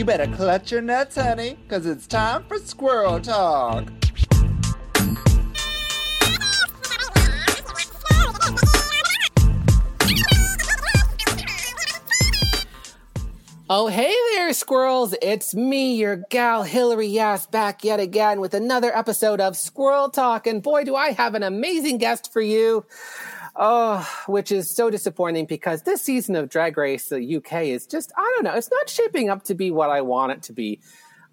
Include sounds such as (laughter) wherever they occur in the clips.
You better clutch your nuts, honey, because it's time for squirrel talk. Oh, hey there, squirrels. It's me, your gal Hillary Yass, back yet again with another episode of Squirrel Talk. And boy, do I have an amazing guest for you. Oh, which is so disappointing because this season of Drag Race the UK is just, I don't know, it's not shaping up to be what I want it to be.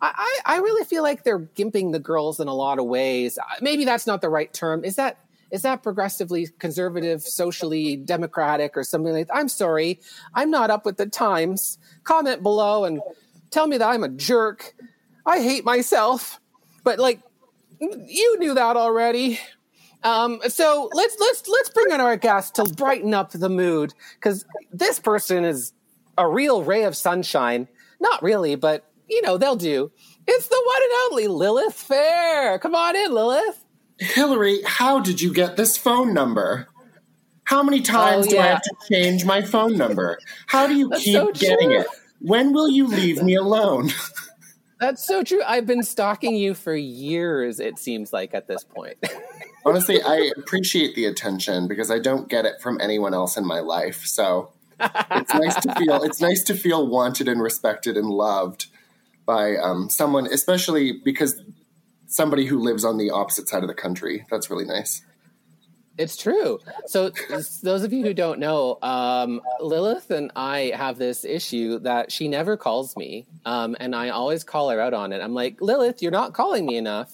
I, I, I really feel like they're gimping the girls in a lot of ways. Uh, maybe that's not the right term. Is that is that progressively conservative, socially democratic, or something like that? I'm sorry, I'm not up with the times. Comment below and tell me that I'm a jerk. I hate myself, but like you knew that already. Um, so let's let's let's bring in our guest to brighten up the mood because this person is a real ray of sunshine. Not really, but you know they'll do. It's the one and only Lilith Fair. Come on in, Lilith. Hillary, how did you get this phone number? How many times Oh, do I have to change my phone number? How do you That's keep so getting it? When will you leave me alone? (laughs) That's so true. I've been stalking you for years. It seems like at this point. (laughs) Honestly, I appreciate the attention because I don't get it from anyone else in my life. So it's nice to feel it's nice to feel wanted and respected and loved by um, someone, especially because somebody who lives on the opposite side of the country. That's really nice. It's true. So, those of you who don't know, um, Lilith and I have this issue that she never calls me, um, and I always call her out on it. I'm like, Lilith, you're not calling me enough.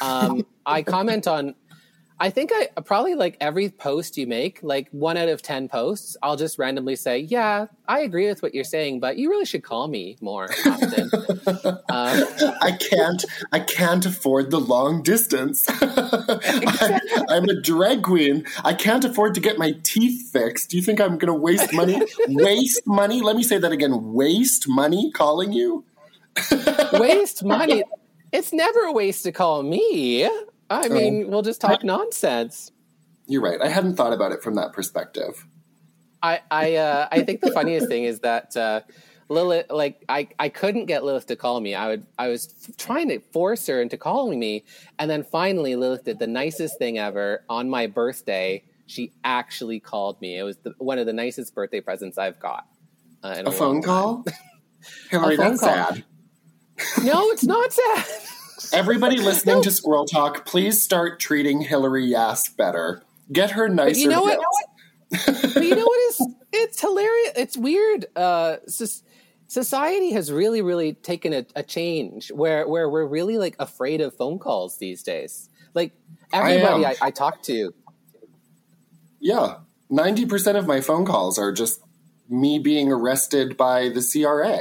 Um, I comment on, I think I probably like every post you make, like one out of 10 posts, I'll just randomly say, Yeah, I agree with what you're saying, but you really should call me more often. um, (laughs) I can't I can't afford the long distance. (laughs) I, am a drag queen. I can't afford to get my teeth fixed. Do you think I'm going to waste money? (laughs) waste money? Let me say that again. Waste money calling you? waste money. It's never a waste to call me. I mean, we'll just talk nonsense. You're right. I hadn't thought about it from that perspective. I I uh, I think the funniest thing is that uh, Lilith, like I I couldn't get Lilith to call me. I would I was trying to force her into calling me, and then finally Lilith did the nicest thing ever on my birthday. She actually called me. It was the, one of the nicest birthday presents I've got. Uh, in A phone call? (laughs) Hillary, phone that's call. sad. No, it's not sad. Everybody (laughs) listening to Squirrel Talk, please start treating Hillary Yass better. Get her nicer you know what? but you know what is it's hilarious it's weird uh soc- society has really really taken a, a change where where we're really like afraid of phone calls these days like everybody am. I, I, talk to Yeah. 90% of my phone calls are just me being arrested by the CRA.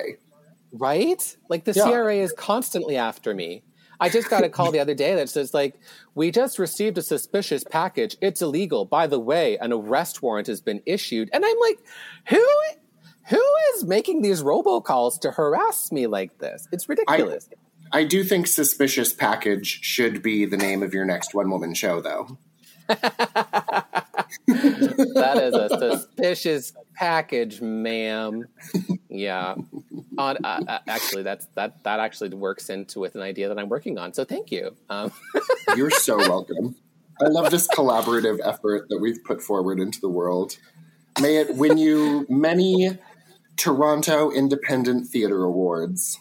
right like the Yeah. cra is constantly after me i just got a call (laughs) the other day that says like we just received a suspicious package. It's illegal. By the way an arrest warrant has been issued. And i'm like who who is making these robocalls to harass me like this? It's ridiculous. I do think Suspicious Package should be the name of your next one woman show, though. (laughs) that is a suspicious package, ma'am. (laughs) Yeah. On uh, uh, actually, that's that that actually works into with an idea that I'm working on. So thank you. Um, (laughs) You're so welcome. I love this collaborative effort that we've put forward into the world. May it win you many Toronto Independent Theatre Awards.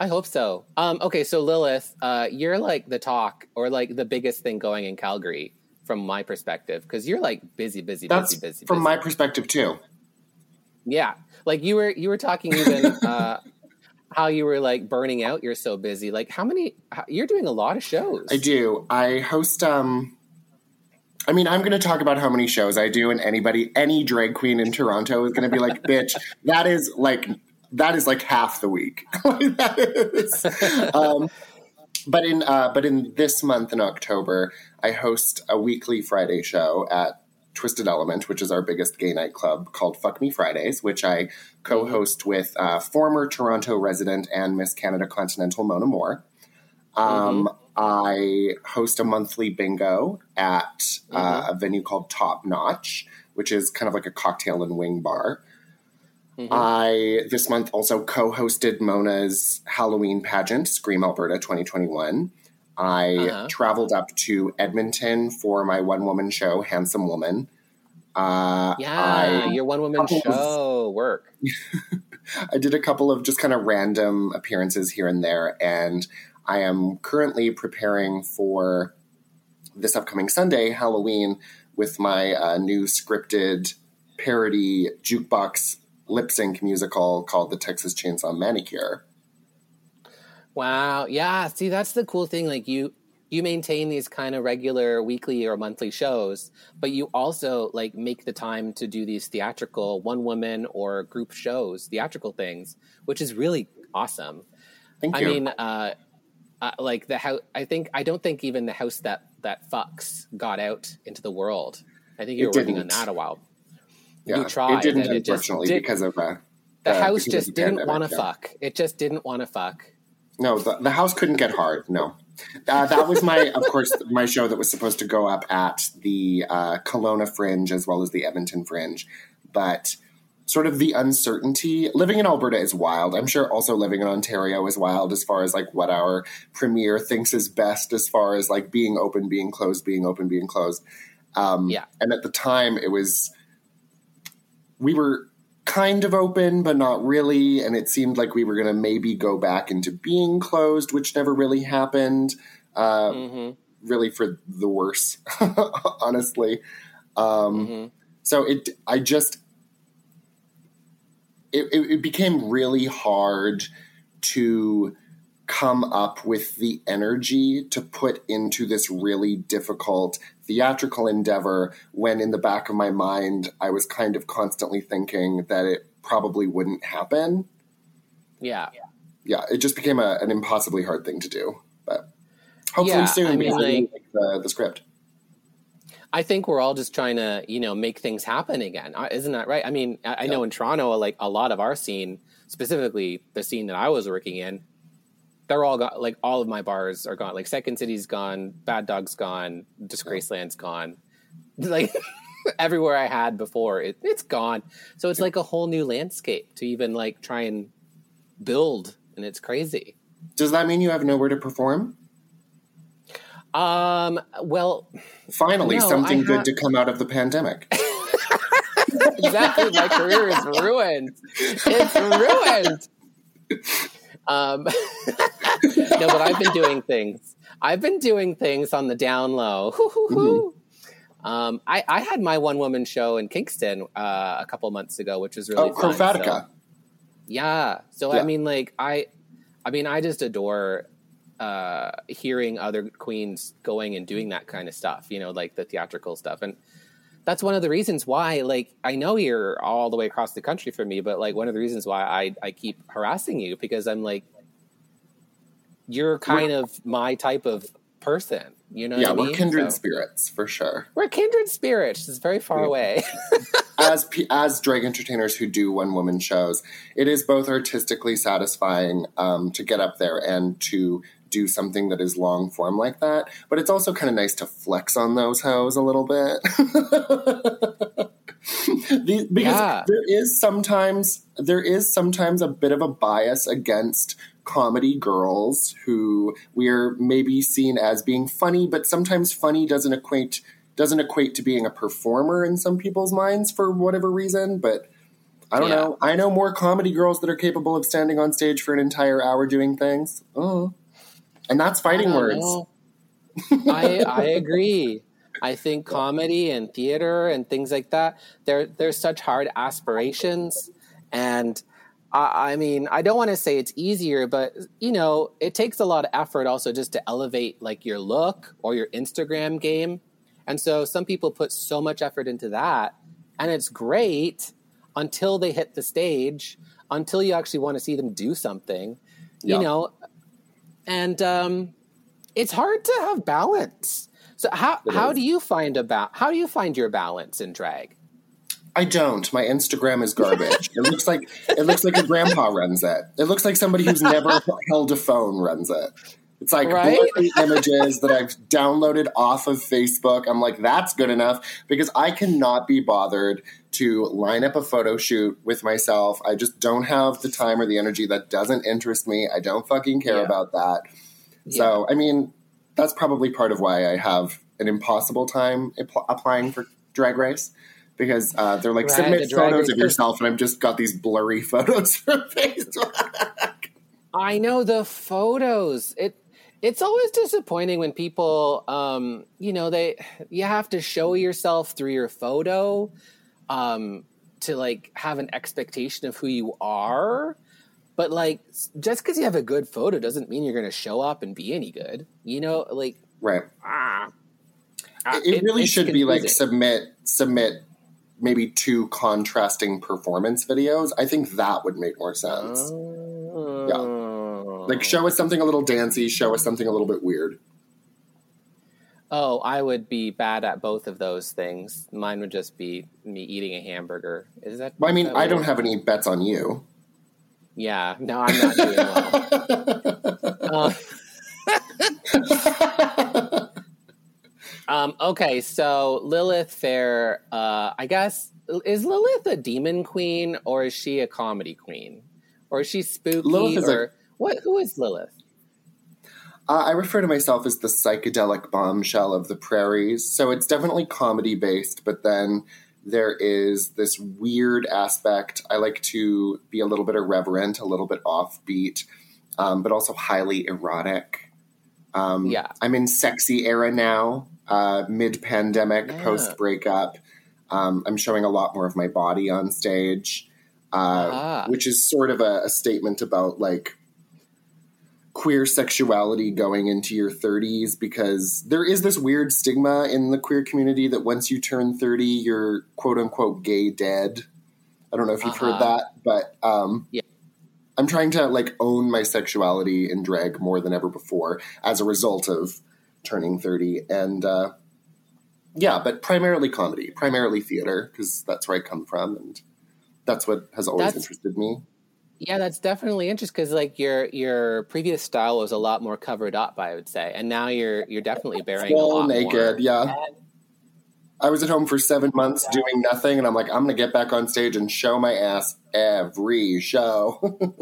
I hope so. Um, okay, so Lilith, uh, you're like the talk or like the biggest thing going in Calgary from my perspective because you're like busy, busy, That's busy, busy. from busy. my perspective, too. yeah. Like you were you were talking even (laughs) uh, how you were like burning out. You're so busy. Like how many? How, you're doing a lot of shows. I do. I host. um I mean, I'm going to talk about how many shows I do, and anybody, any drag queen in Toronto is going to be like, "Bitch, that is like that is like half the week." (laughs) That is. Um, but in uh, but in this month in October, I host a weekly Friday show at Twisted Element, which is our biggest gay nightclub, called Fuck Me Fridays, which I co-host with uh, former Toronto resident and Miss Canada Continental Mona Moore. Um, I host a monthly bingo at uh, a venue called Top Notch, which is kind of like a cocktail and wing bar. Mm-hmm. I this month also co-hosted Mona's Halloween pageant, Scream Alberta 2021. I uh-huh. traveled up to Edmonton for my one woman show, Handsome Woman. Uh, yeah, I, your one woman show work. (laughs) I did a couple of just kind of random appearances here and there, and I am currently preparing for this upcoming Sunday, Halloween, with my uh, new scripted parody jukebox lip sync musical called The Texas Chainsaw Manicure. Wow. Yeah. See, that's the cool thing. Like you, you maintain these kind of regular weekly or monthly shows, but you also like make the time to do these theatrical one woman or group shows, theatrical things, which is really awesome. Thank you. I mean, uh, uh, like the house, I think, I don't think even the house that, that fucks got out into the world. I think you were working on that a while. Yeah, you tried. It didn't, unfortunately, did, because of uh, the uh, house just didn't want to yeah. fuck. It just didn't want to fuck. No, the, the house couldn't get hard. No. Uh, that was my, of course, my show that was supposed to go up at the uh, Kelowna Fringe as well as the Edmonton Fringe. But sort of the uncertainty, living in Alberta is wild. I'm sure also living in Ontario is wild as far as like what our premier thinks is best as far as like being open, being closed, being open, being closed. Um, yeah. And at the time, it was, we were kind of open, but not really. And it seemed like we were going to maybe go back into being closed, which never really happened. Uh, mm-hmm. Really for the worse, (laughs) honestly. Um, mm-hmm. So it, I just, it, it became really hard to come up with the energy to put into this really difficult theatrical endeavor when in the back of my mind I was kind of constantly thinking that it probably wouldn't happen. Yeah. Yeah, it just became a, an impossibly hard thing to do. But hopefully yeah, soon I mean, like, the, the script. I think we're all just trying to, you know, make things happen again. Isn't that right? I mean, I, I know in Toronto, like a lot of our scene, specifically the scene that I was working in, they're all gone. Like all of my bars are gone. Like Second City's gone, Bad Dog's gone, Disgraceland's gone. (laughs) Like (laughs) everywhere I had before, it, it's gone. So it's like a whole new landscape to even like try and build, and it's crazy. Does that mean you have nowhere to perform? Um. Well, finally, no, something good to come out of the pandemic. (laughs) exactly. My career is ruined. It's ruined. Um, (laughs) no, but I've been doing things. I've been doing things on the down low. (laughs) Mm-hmm. Um, I, I, had my one woman show in Kingston uh, a couple months ago, which was really oh, fun. Crofatica. So, yeah. So yeah. I mean, like I, I mean, I just adore uh, hearing other queens going and doing that kind of stuff. You know, like the theatrical stuff, and that's one of the reasons why like i know you're all the way across the country from me but like one of the reasons why i i keep harassing you because i'm like you're kind we're, of my type of person you know yeah we're mean? kindred so, spirits for sure we're kindred spirits it's very far yeah. away (laughs) as as drag entertainers who do one woman shows it is both artistically satisfying um, to get up there and to do something that is long form like that. But it's also kind of nice to flex on those hoes a little bit. (laughs) the, because yeah. there is sometimes there is sometimes a bit of a bias against comedy girls who we're maybe seen as being funny, but sometimes funny doesn't equate doesn't equate to being a performer in some people's minds for whatever reason. But I don't yeah. know. I know more comedy girls that are capable of standing on stage for an entire hour doing things. Oh and that's fighting words. (laughs) I I agree. I think comedy and theater and things like that, they're they're such hard aspirations, and I, I mean, I don't want to say it's easier, but you know, it takes a lot of effort also just to elevate like your look or your Instagram game, and so some people put so much effort into that, and it's great until they hit the stage, until you actually want to see them do something. You know, and um, it's hard to have balance. So how how do you find about how do you find your balance in drag? I don't. My Instagram is garbage. it looks like it looks like a grandpa runs it. It looks like somebody who's (laughs) never held a phone runs it. It's like Right? blurry images that I've downloaded off of Facebook. I'm like, that's good enough because I cannot be bothered to line up a photo shoot with myself. I just don't have the time or the energy. That doesn't interest me. I don't fucking care Yeah. about that. So, I mean, that's probably part of why I have an impossible time app- applying for Drag Race because uh, they're like Right, submit the photos of yourself, and I've just got these blurry (laughs) photos from Facebook. I know the photos. It it's always disappointing when people um you know they you have to show yourself through your photo um to like have an expectation of who you are. But like just cuz you have a good photo doesn't mean you're going to show up and be any good. You know, like right. ah, It, it really should be like submit submit maybe two contrasting performance videos. I think that would make more sense. Oh. Like show us something a little dancey, show us something a little bit weird. Oh, I would be bad at both of those things. Mine would just be me eating a hamburger. Is that? Well, I mean, I don't have any bets on you. Yeah, no, I'm not doing well. Um, (laughs) um, okay, so Lilith Fair, uh, I guess, is Lilith a demon queen or is she a comedy queen? Or is she spooky? Lilith is a- or what? Who is Lilith? Uh, I refer to myself as the psychedelic bombshell of the prairies. So it's definitely comedy based, but then there is this weird aspect. I like to be a little bit irreverent, a little bit offbeat, um, but also highly erotic. Um, Yeah. I'm in sexy era now, uh, mid pandemic, Yeah. post breakup. Um, I'm showing a lot more of my body on stage, uh, Ah. which is sort of a, a statement about like queer sexuality going into your 30s because there is this weird stigma in the queer community that once you turn 30 you're quote unquote gay dead i don't know if you've heard Uh-huh. that but um, Yeah. i'm trying to like own my sexuality in drag more than ever before as a result of turning 30 and uh, yeah but primarily comedy primarily theater because that's where i come from and that's what has always That's- interested me Yeah, that's definitely interesting because like your your previous style was a lot more covered up, I would say, and now you're you're definitely (laughs) bearing full naked more. yeah I was at home for seven months doing nothing, and I'm like, I'm going to get back on stage and show my ass every show. (laughs)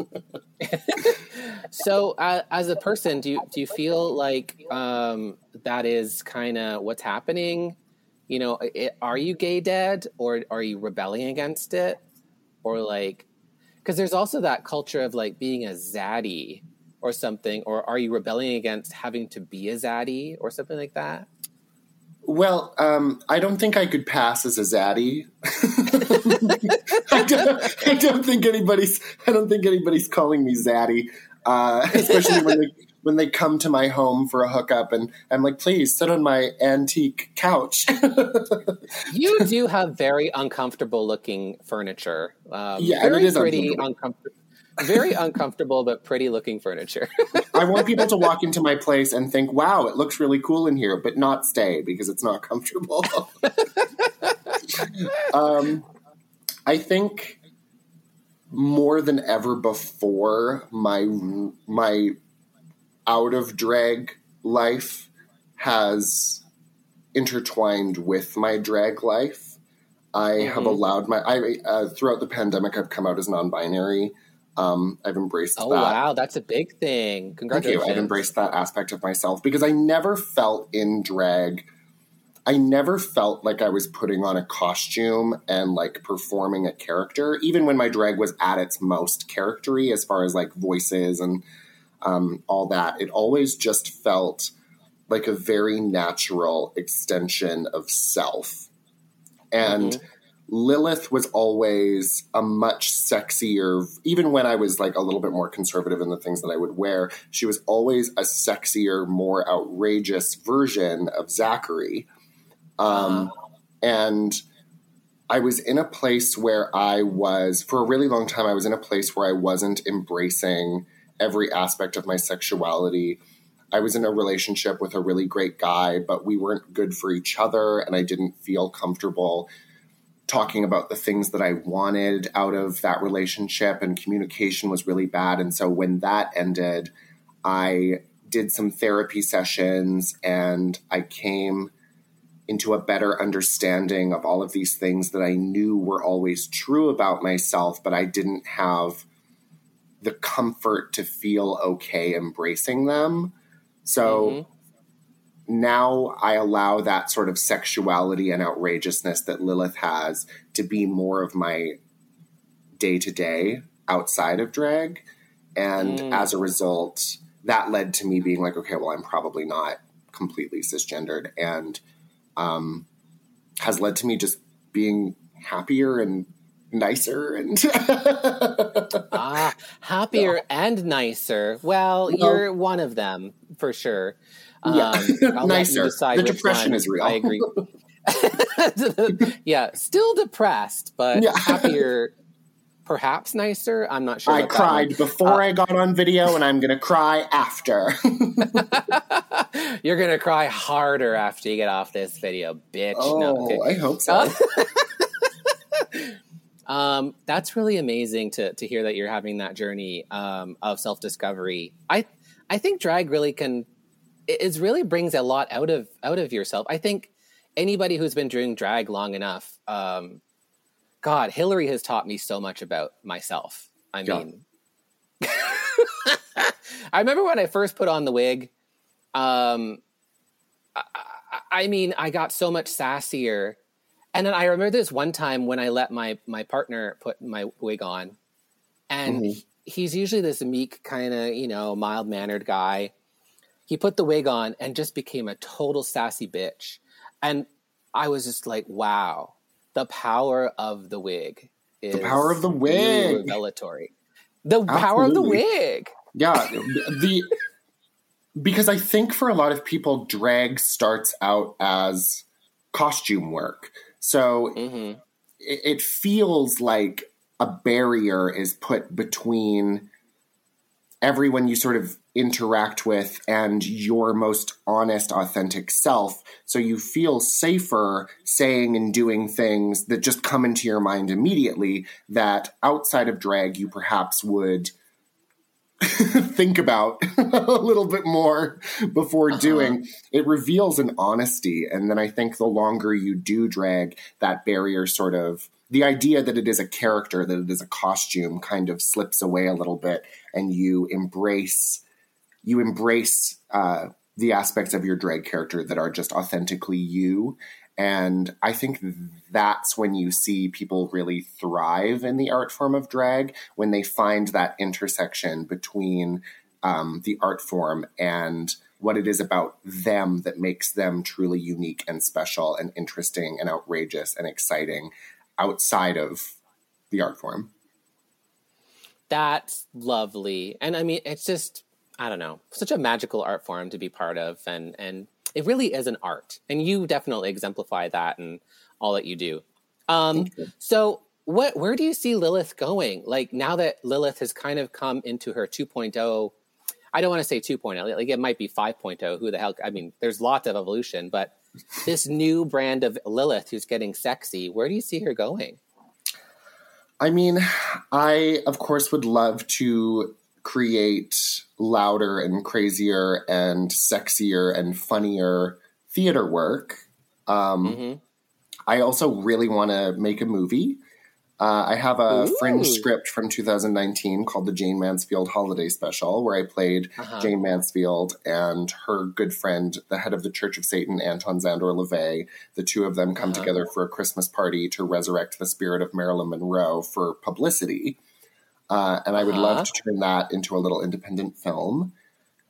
So, uh, as a person, do you do you feel like um, that is kind of what's happening? You know, i are you gay dead, or are you rebelling against it, or like, because there's also that culture of like being a zaddy or something, or are you rebelling against having to be a zaddy or something like that? well, um, I don't think I could pass as a zaddy. (laughs) I, don't, I don't think anybody's. I don't think anybody's calling me zaddy, uh, especially when they when they come to my home for a hookup, and I'm like, please sit on my antique couch. (laughs) You do have very uncomfortable looking furniture. Um, Yeah, it very pretty, uncomfortable. uncomfortable. Very uncomfortable, but pretty looking furniture. I want (laughs) people to walk into my place and think, wow, it looks really cool in here, but not stay because it's not comfortable. (laughs) um, I think more than ever before, my my out of drag life has intertwined with my drag life. I have Mhm. allowed my I uh, throughout the pandemic. I've come out as non-binary. Um, I've embraced that. oh that. wow, that's a big thing. Thank Congratulations. you. I've embraced that aspect of myself because I never felt in drag. I never felt like I was putting on a costume and like performing a character, even when my drag was at its most charactery as far as like voices and um, all that. It always just felt like a very natural extension of self. And Mhm. Lilith was always a much sexier, even when I was like a little bit more conservative in the things that I would wear, she was always a sexier, more outrageous version of Zachary. Um, and I was in a place where I was, for a really long time, I was in a place where I wasn't embracing every aspect of my sexuality. I was in a relationship with a really great guy, but we weren't good for each other, and I didn't feel comfortable talking about the things that I wanted out of that relationship, and communication was really bad. And so when that ended, I did some therapy sessions and I came into a better understanding of all of these things that I knew were always true about myself, but I didn't have the comfort to feel okay embracing them. So mm-hmm. now I allow that sort of sexuality and outrageousness that Lilith has to be more of my day to day outside of drag. And mm. as a result, that led to me being like, okay, well, I'm probably not completely cisgendered. And um, has led to me just being happier and nicer and (laughs) ah happier and nicer well, you're one of them for sure yeah um, (laughs) nicer the depression is real i agree (laughs) yeah still depressed but yeah. happier perhaps nicer. I'm not sure. I cried before uh, I got on video, and I'm going to cry after. You're going to cry harder after you get off this video, bitch. Oh, no, okay. I hope so. Um, that's really amazing to to hear that you're having that journey um, of self discovery. I I think drag really can it really brings a lot out of out of yourself. I think anybody who's been doing drag long enough um, God, Hillary has taught me so much about myself. I mean, (laughs) I remember when I first put on the wig. Um, I, I, mean, I got so much sassier, and then I remember this one time when I let my my partner put my wig on, and mm-hmm. he's usually this meek kind of you know mild mannered guy. He put the wig on and just became a total sassy bitch, and I was just like, wow the power of the wig. the power of the wig. Revelatory. The Absolutely. power of the wig. Yeah. (laughs) The because I think for a lot of people, drag starts out as costume work. So mm-hmm. it, it feels like a barrier is put between everyone you sort of interact with and your most honest, authentic self. So you feel safer saying and doing things that just come into your mind immediately that outside of drag you perhaps would (laughs) think about (laughs) a little bit more before uh-huh. doing. It reveals an honesty. And then I think the longer you do drag, that barrier sort of the idea that it is a character, that it is a costume, kind of slips away a little bit, and you embrace you embrace uh, the aspects of your drag character that are just authentically you. And I think that's when you see people really thrive in the art form of drag, when they find that intersection between um, the art form and what it is about them that makes them truly unique and special and interesting and outrageous and exciting outside of the art form. That's lovely. And I mean, it's just I don't know, such a magical art form to be part of, and and it really is an art, and you definitely exemplify that in all that you do. Um, you. So, what where do you see Lilith going? Like now that Lilith has kind of come into her 2.0, I don't want to say 2.0, like it might be 5.0. Who the hell? I mean, there's lots of evolution, but this new brand of Lilith who's getting sexy, where do you see her going? I mean, I of course would love to create louder and crazier and sexier and funnier theater work. Um, mm-hmm. I also really want to make a movie. Uh, I have a Ooh. fringe script from 2019 called the Jayne Mansfield Holiday Special, where I played uh-huh. Jayne Mansfield and her good friend, the head of the Church of Satan, Anton Szandor LaVey. The two of them come uh-huh. together for a Christmas party to resurrect the spirit of Marilyn Monroe for publicity. Uh, and I would uh-huh. love to turn that into a little independent film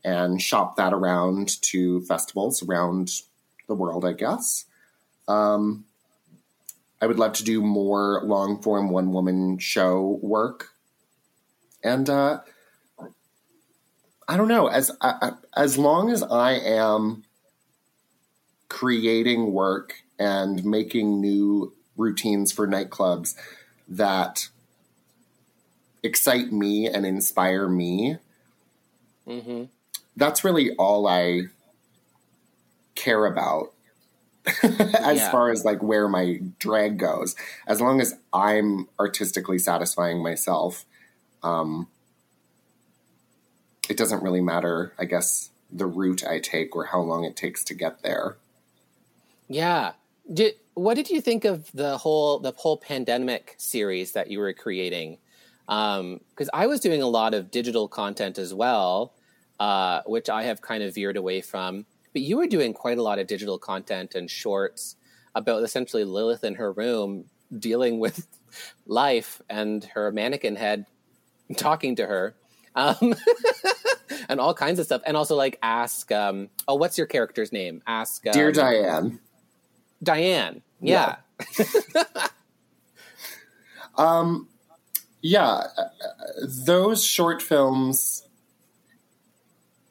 and shop that around to festivals around the world, I guess. Um, I would love to do more long form one woman show work. And uh, I don't know, as uh, as long as I am creating work and making new routines for nightclubs that excite me and inspire me, mm-hmm. that's really all I care about (laughs) as yeah. far as like where my drag goes. As long as I'm artistically satisfying myself, um, it doesn't really matter, I guess, the route I take or how long it takes to get there. Yeah. Did, what did you think of the whole the whole pandemic series that you were creating? Because um, I was doing a lot of digital content as well, uh, which I have kind of veered away from. But you were doing quite a lot of digital content and shorts about essentially Lilith in her room dealing with (laughs) life and her mannequin head (laughs) talking to her. Um, (laughs) and all kinds of stuff. And also like ask, um, oh, what's your character's name? Ask, um, dear Diane. Diane. Yeah. Yeah. um, yeah, those short films,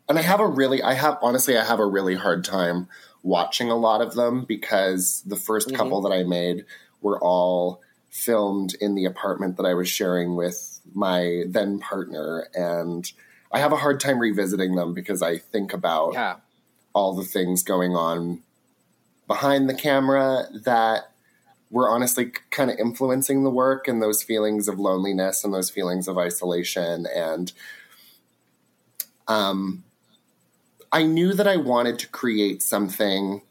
and I have a really, I have honestly, I have a really hard time watching a lot of them because the 1st mm-hmm. couple that I made were all filmed in the apartment that I was sharing with my then partner, and I have a hard time revisiting them because I think about yeah. all the things going on behind the camera that were honestly kind of influencing the work and those feelings of loneliness and those feelings of isolation and um I knew that I wanted to create something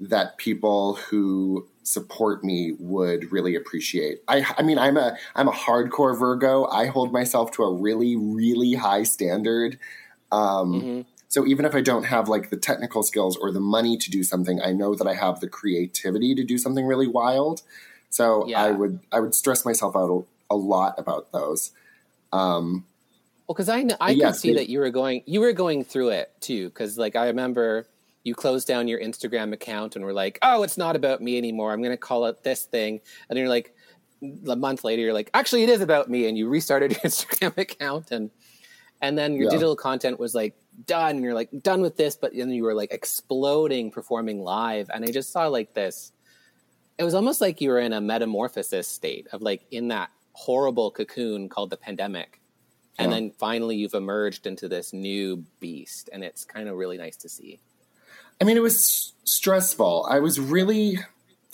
that people who support me would really appreciate. I, I mean, I'm a I'm a hardcore Virgo. I hold myself to a really really high standard. Um, mm-hmm. So even if I don't have like the technical skills or the money to do something, I know that I have the creativity to do something really wild. So yeah. I would I would stress myself out a, a lot about those. Um, well, because I I yeah, could see that you were going you were going through it too. Because like I remember you closed down your Instagram account and were like, oh, it's not about me anymore. I'm going to call it this thing. And then you're like, a month later, you're like, actually, it is about me. And you restarted (laughs) your Instagram account and and then your yeah. digital content was like done and you're like done with this but then you were like exploding performing live and i just saw like this it was almost like you were in a metamorphosis state of like in that horrible cocoon called the pandemic. And yeah. then finally you've emerged into this new beast and it's kind of really nice to see. I mean it was stressful. I was really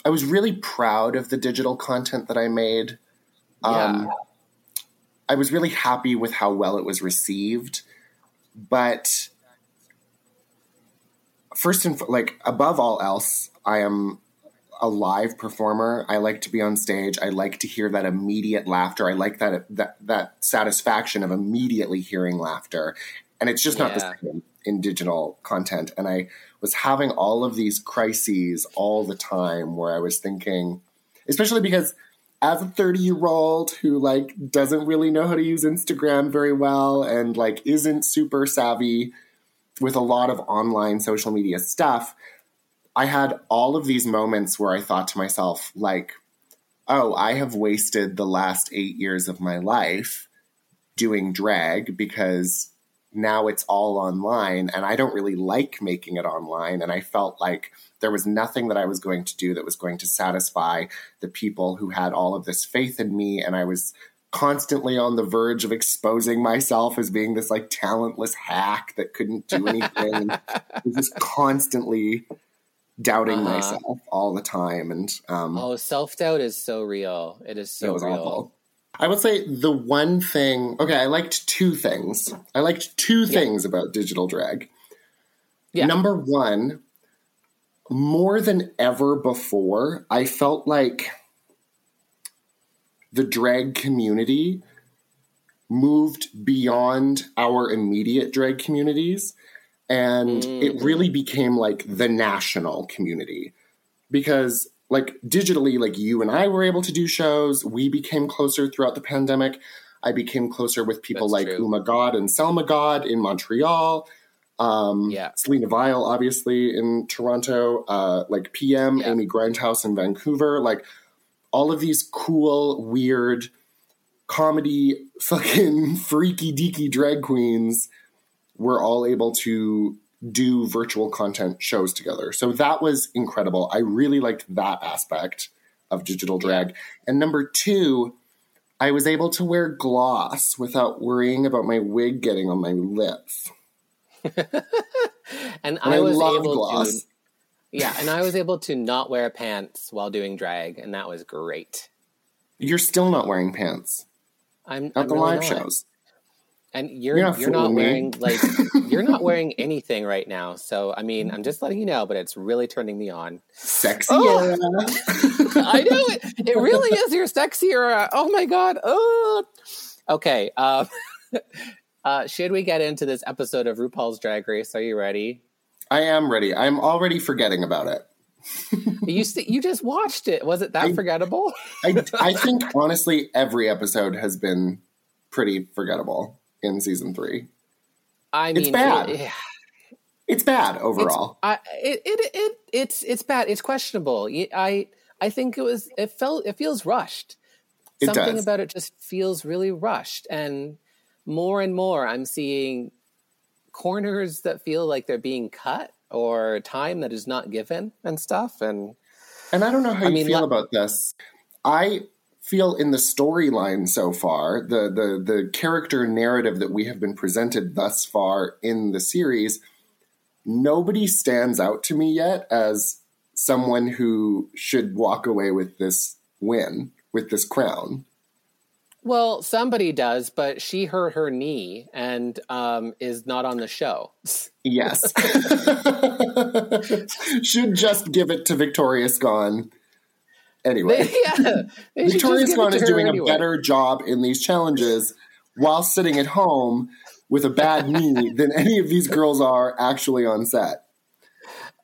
i was really proud of the digital content that i made. Yeah. um i was really happy with how well it was received but first and like above all else, I am a live performer. I like to be on stage. I like to hear that immediate laughter. I like that that that satisfaction of immediately hearing laughter. And it's just yeah. not the same in digital content. And I was having all of these crises all the time where I was thinking, especially because as a 30 year old who like doesn't really know how to use Instagram very well and like isn't super savvy with a lot of online social media stuff, I had all of these moments where I thought to myself, like, oh, I have wasted the last eight years of my life doing drag because now it's all online and I don't really like making it online. And I felt like there was nothing that I was going to do that was going to satisfy the people who had all of this faith in me. And I was constantly on the verge of exposing myself as being this like talentless hack that couldn't do (laughs) anything. just constantly doubting uh-huh. myself all the time. And um, oh, self doubt is so real. It is so it real. Awful. I would say the one thing, okay, I liked two things. I liked two yeah. things about digital drag. Yeah. Number one, more than ever before, I felt like the drag community moved beyond our immediate drag communities and mm. it really became like the national community because like digitally, like you and I were able to do shows. We became closer throughout the pandemic. I became closer with people That's like true. Uma God and Selma God in Montreal. Um, yeah. Selena Vyle, obviously, in Toronto. Uh, like PM, yeah. Amy Grindhouse in Vancouver. Like all of these cool, weird, comedy, (laughs) fucking freaky deaky drag queens were all able to do virtual content shows together. So that was incredible. I really liked that aspect of digital drag. And number two, I was able to wear gloss without worrying about my wig getting on my lips. (laughs) and, I, I was able gloss. to Yeah, and I was able to not wear pants while doing drag, and that was great. You're still not wearing pants. I'm at the really live not. shows. And you're You're you're not not, fooling me. wearing like (laughs) you're not wearing anything right now. So I mean, I'm just letting you know, but it's really turning me on. Sexy. Oh. era. (laughs) I know it. It really is your sexy era. Oh my god. Oh. Okay. Um, (laughs) uh, should we get into this episode of RuPaul's Drag Race? Are you ready? I am ready. I'm already forgetting about it. You st- you just watched it. Was it that I- forgettable? I, I think honestly, every episode has been pretty forgettable in season three. I mean, It's bad it- It's bad overall. I it, it it it's it's bad. It's questionable. I, I think it was it felt it feels rushed. It Something does. about it just feels really rushed and more and more I'm seeing corners that feel like they're being cut or time that is not given and stuff and And I don't know how I you mean, feel la- about this. I feel in the storyline so far, the, the the character narrative that we have been presented thus far in the series, nobody stands out to me yet as someone who should walk away with this win, with this crown. well somebody does but she hurt her knee and um is not on the show. Yes. (laughs) (laughs) should just give it to Victoria Scone. Anyway. yeah. Victoria (laughs) just give it Scone to is doing anyway. a better job in these challenges while sitting at home with a bad knee (laughs) than any of these girls are actually on set.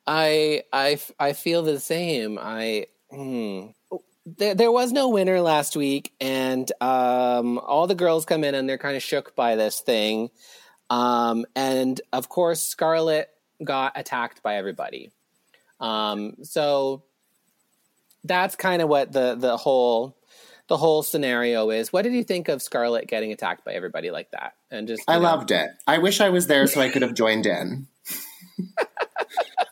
I I I feel the same. I hmm. there there was no winner last week, and um, all the girls come in and they're kind of shook by this thing. Um, and of course, Scarlett got attacked by everybody. Um, so that's kind of what the the whole the whole scenario is. What did you think of Scarlett getting attacked by everybody like that? And just I know, loved it. I wish I was there so I could have joined in. (laughs)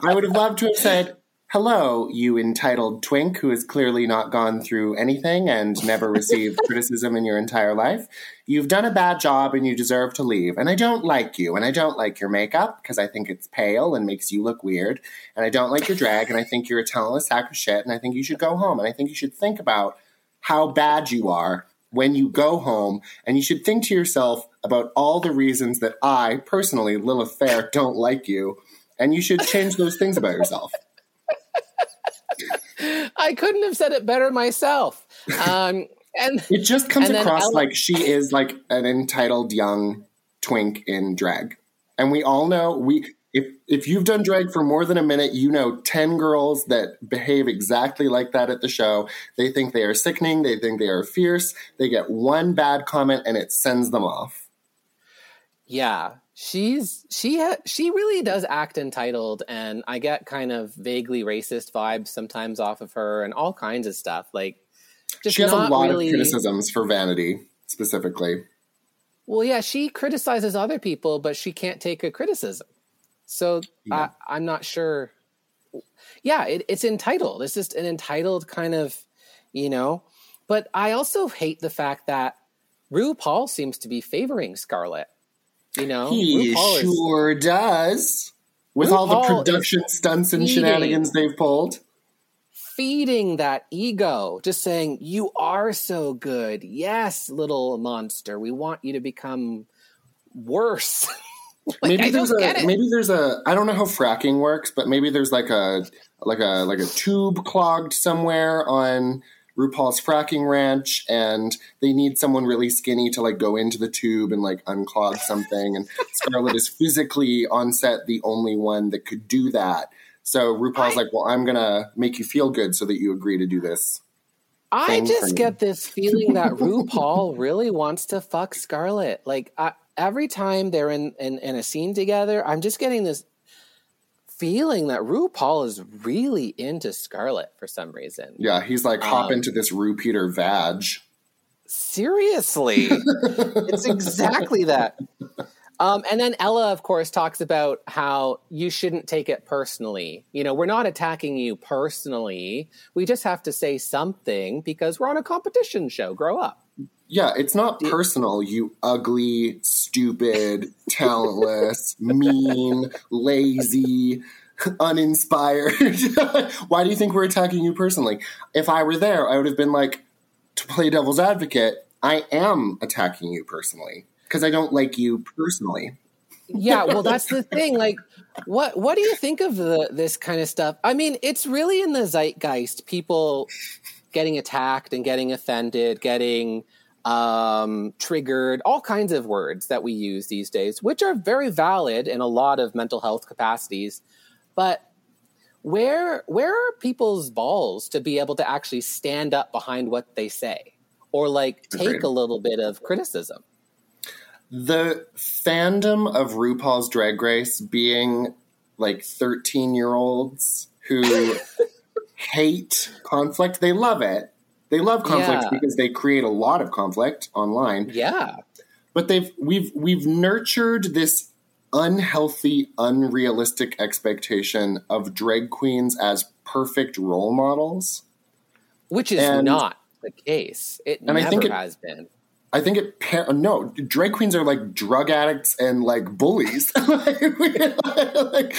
I would have loved to have said, Hello, you entitled twink who has clearly not gone through anything and never received (laughs) criticism in your entire life. You've done a bad job and you deserve to leave. And I don't like you. And I don't like your makeup because I think it's pale and makes you look weird. And I don't like your drag. And I think you're a talentless sack of shit. And I think you should go home. And I think you should think about how bad you are when you go home. And you should think to yourself about all the reasons that I, personally, Lilith Fair, don't like you. And you should change those things about yourself. I couldn't have said it better myself. Um, and It just comes across Ella- like she is like an entitled young twink in drag. And we all know we if if you've done drag for more than a minute, you know 10 girls that behave exactly like that at the show. They think they are sickening, they think they are fierce. They get one bad comment and it sends them off. Yeah, she's she ha- she really does act entitled, and I get kind of vaguely racist vibes sometimes off of her, and all kinds of stuff. Like, just She has a lot really, of criticisms for Vanity specifically. Well, yeah, she criticizes other people, but she can't take a criticism. So Yeah. I, I'm not sure. Yeah, it, it's entitled. It's just an entitled kind of, you know. But I also hate the fact that RuPaul seems to be favoring Scarlett. You know, He RuPaul is- sure does. With all the production stunts and eating. shenanigans they've pulled. feeding that ego, just saying, You are so good. Yes, little monster. We want you to become worse. (laughs) Like, maybe I there's a maybe there's a I don't know how fracking works, but maybe there's like a like a like a tube clogged somewhere on RuPaul's fracking ranch and they need someone really skinny to like go into the tube and like unclog something and (laughs) Scarlett is physically on set the only one that could do that. So RuPaul's I- like, "Well, I'm going to make you feel good so that you agree to do this." I just get this feeling that (laughs) RuPaul really wants to fuck Scarlett. Like I, every time they're in, in in a scene together, I'm just getting this feeling that RuPaul is really into Scarlett for some reason. Yeah, he's like, "Hop Um, into this Ru Peter vag." Seriously, (laughs) it's exactly that. Um, and then Ella, of course, talks about how you shouldn't take it personally. You know, we're not attacking you personally. We just have to say something because we're on a competition show. Grow up. Yeah, it's not personal, you ugly, stupid, talentless, (laughs) mean, lazy, uninspired. (laughs) Why do you think we're attacking you personally? If I were there, I would have been like, to play devil's advocate, I am attacking you personally. because I don't like you personally. yeah, well, that's the (laughs) thing. Like, what what do you think of the, this kind of stuff? I mean, it's really in the zeitgeist. People getting attacked and getting offended, getting um, triggered, all kinds of words that we use these days, which are very valid in a lot of mental health capacities. But where where are people's balls to be able to actually stand up behind what they say, or like take Agreed. a little bit of criticism? The fandom of RuPaul's Drag Race being like 13 year olds who (laughs) hate conflict, they love it. They love conflict Yeah. because they create a lot of conflict online. Yeah, But they've we've we've nurtured this unhealthy, unrealistic expectation of drag queens as perfect role models. which is And- not the case. It And I never think it- has been. I think it par- no drag queens are like drug addicts and like bullies. (laughs) like,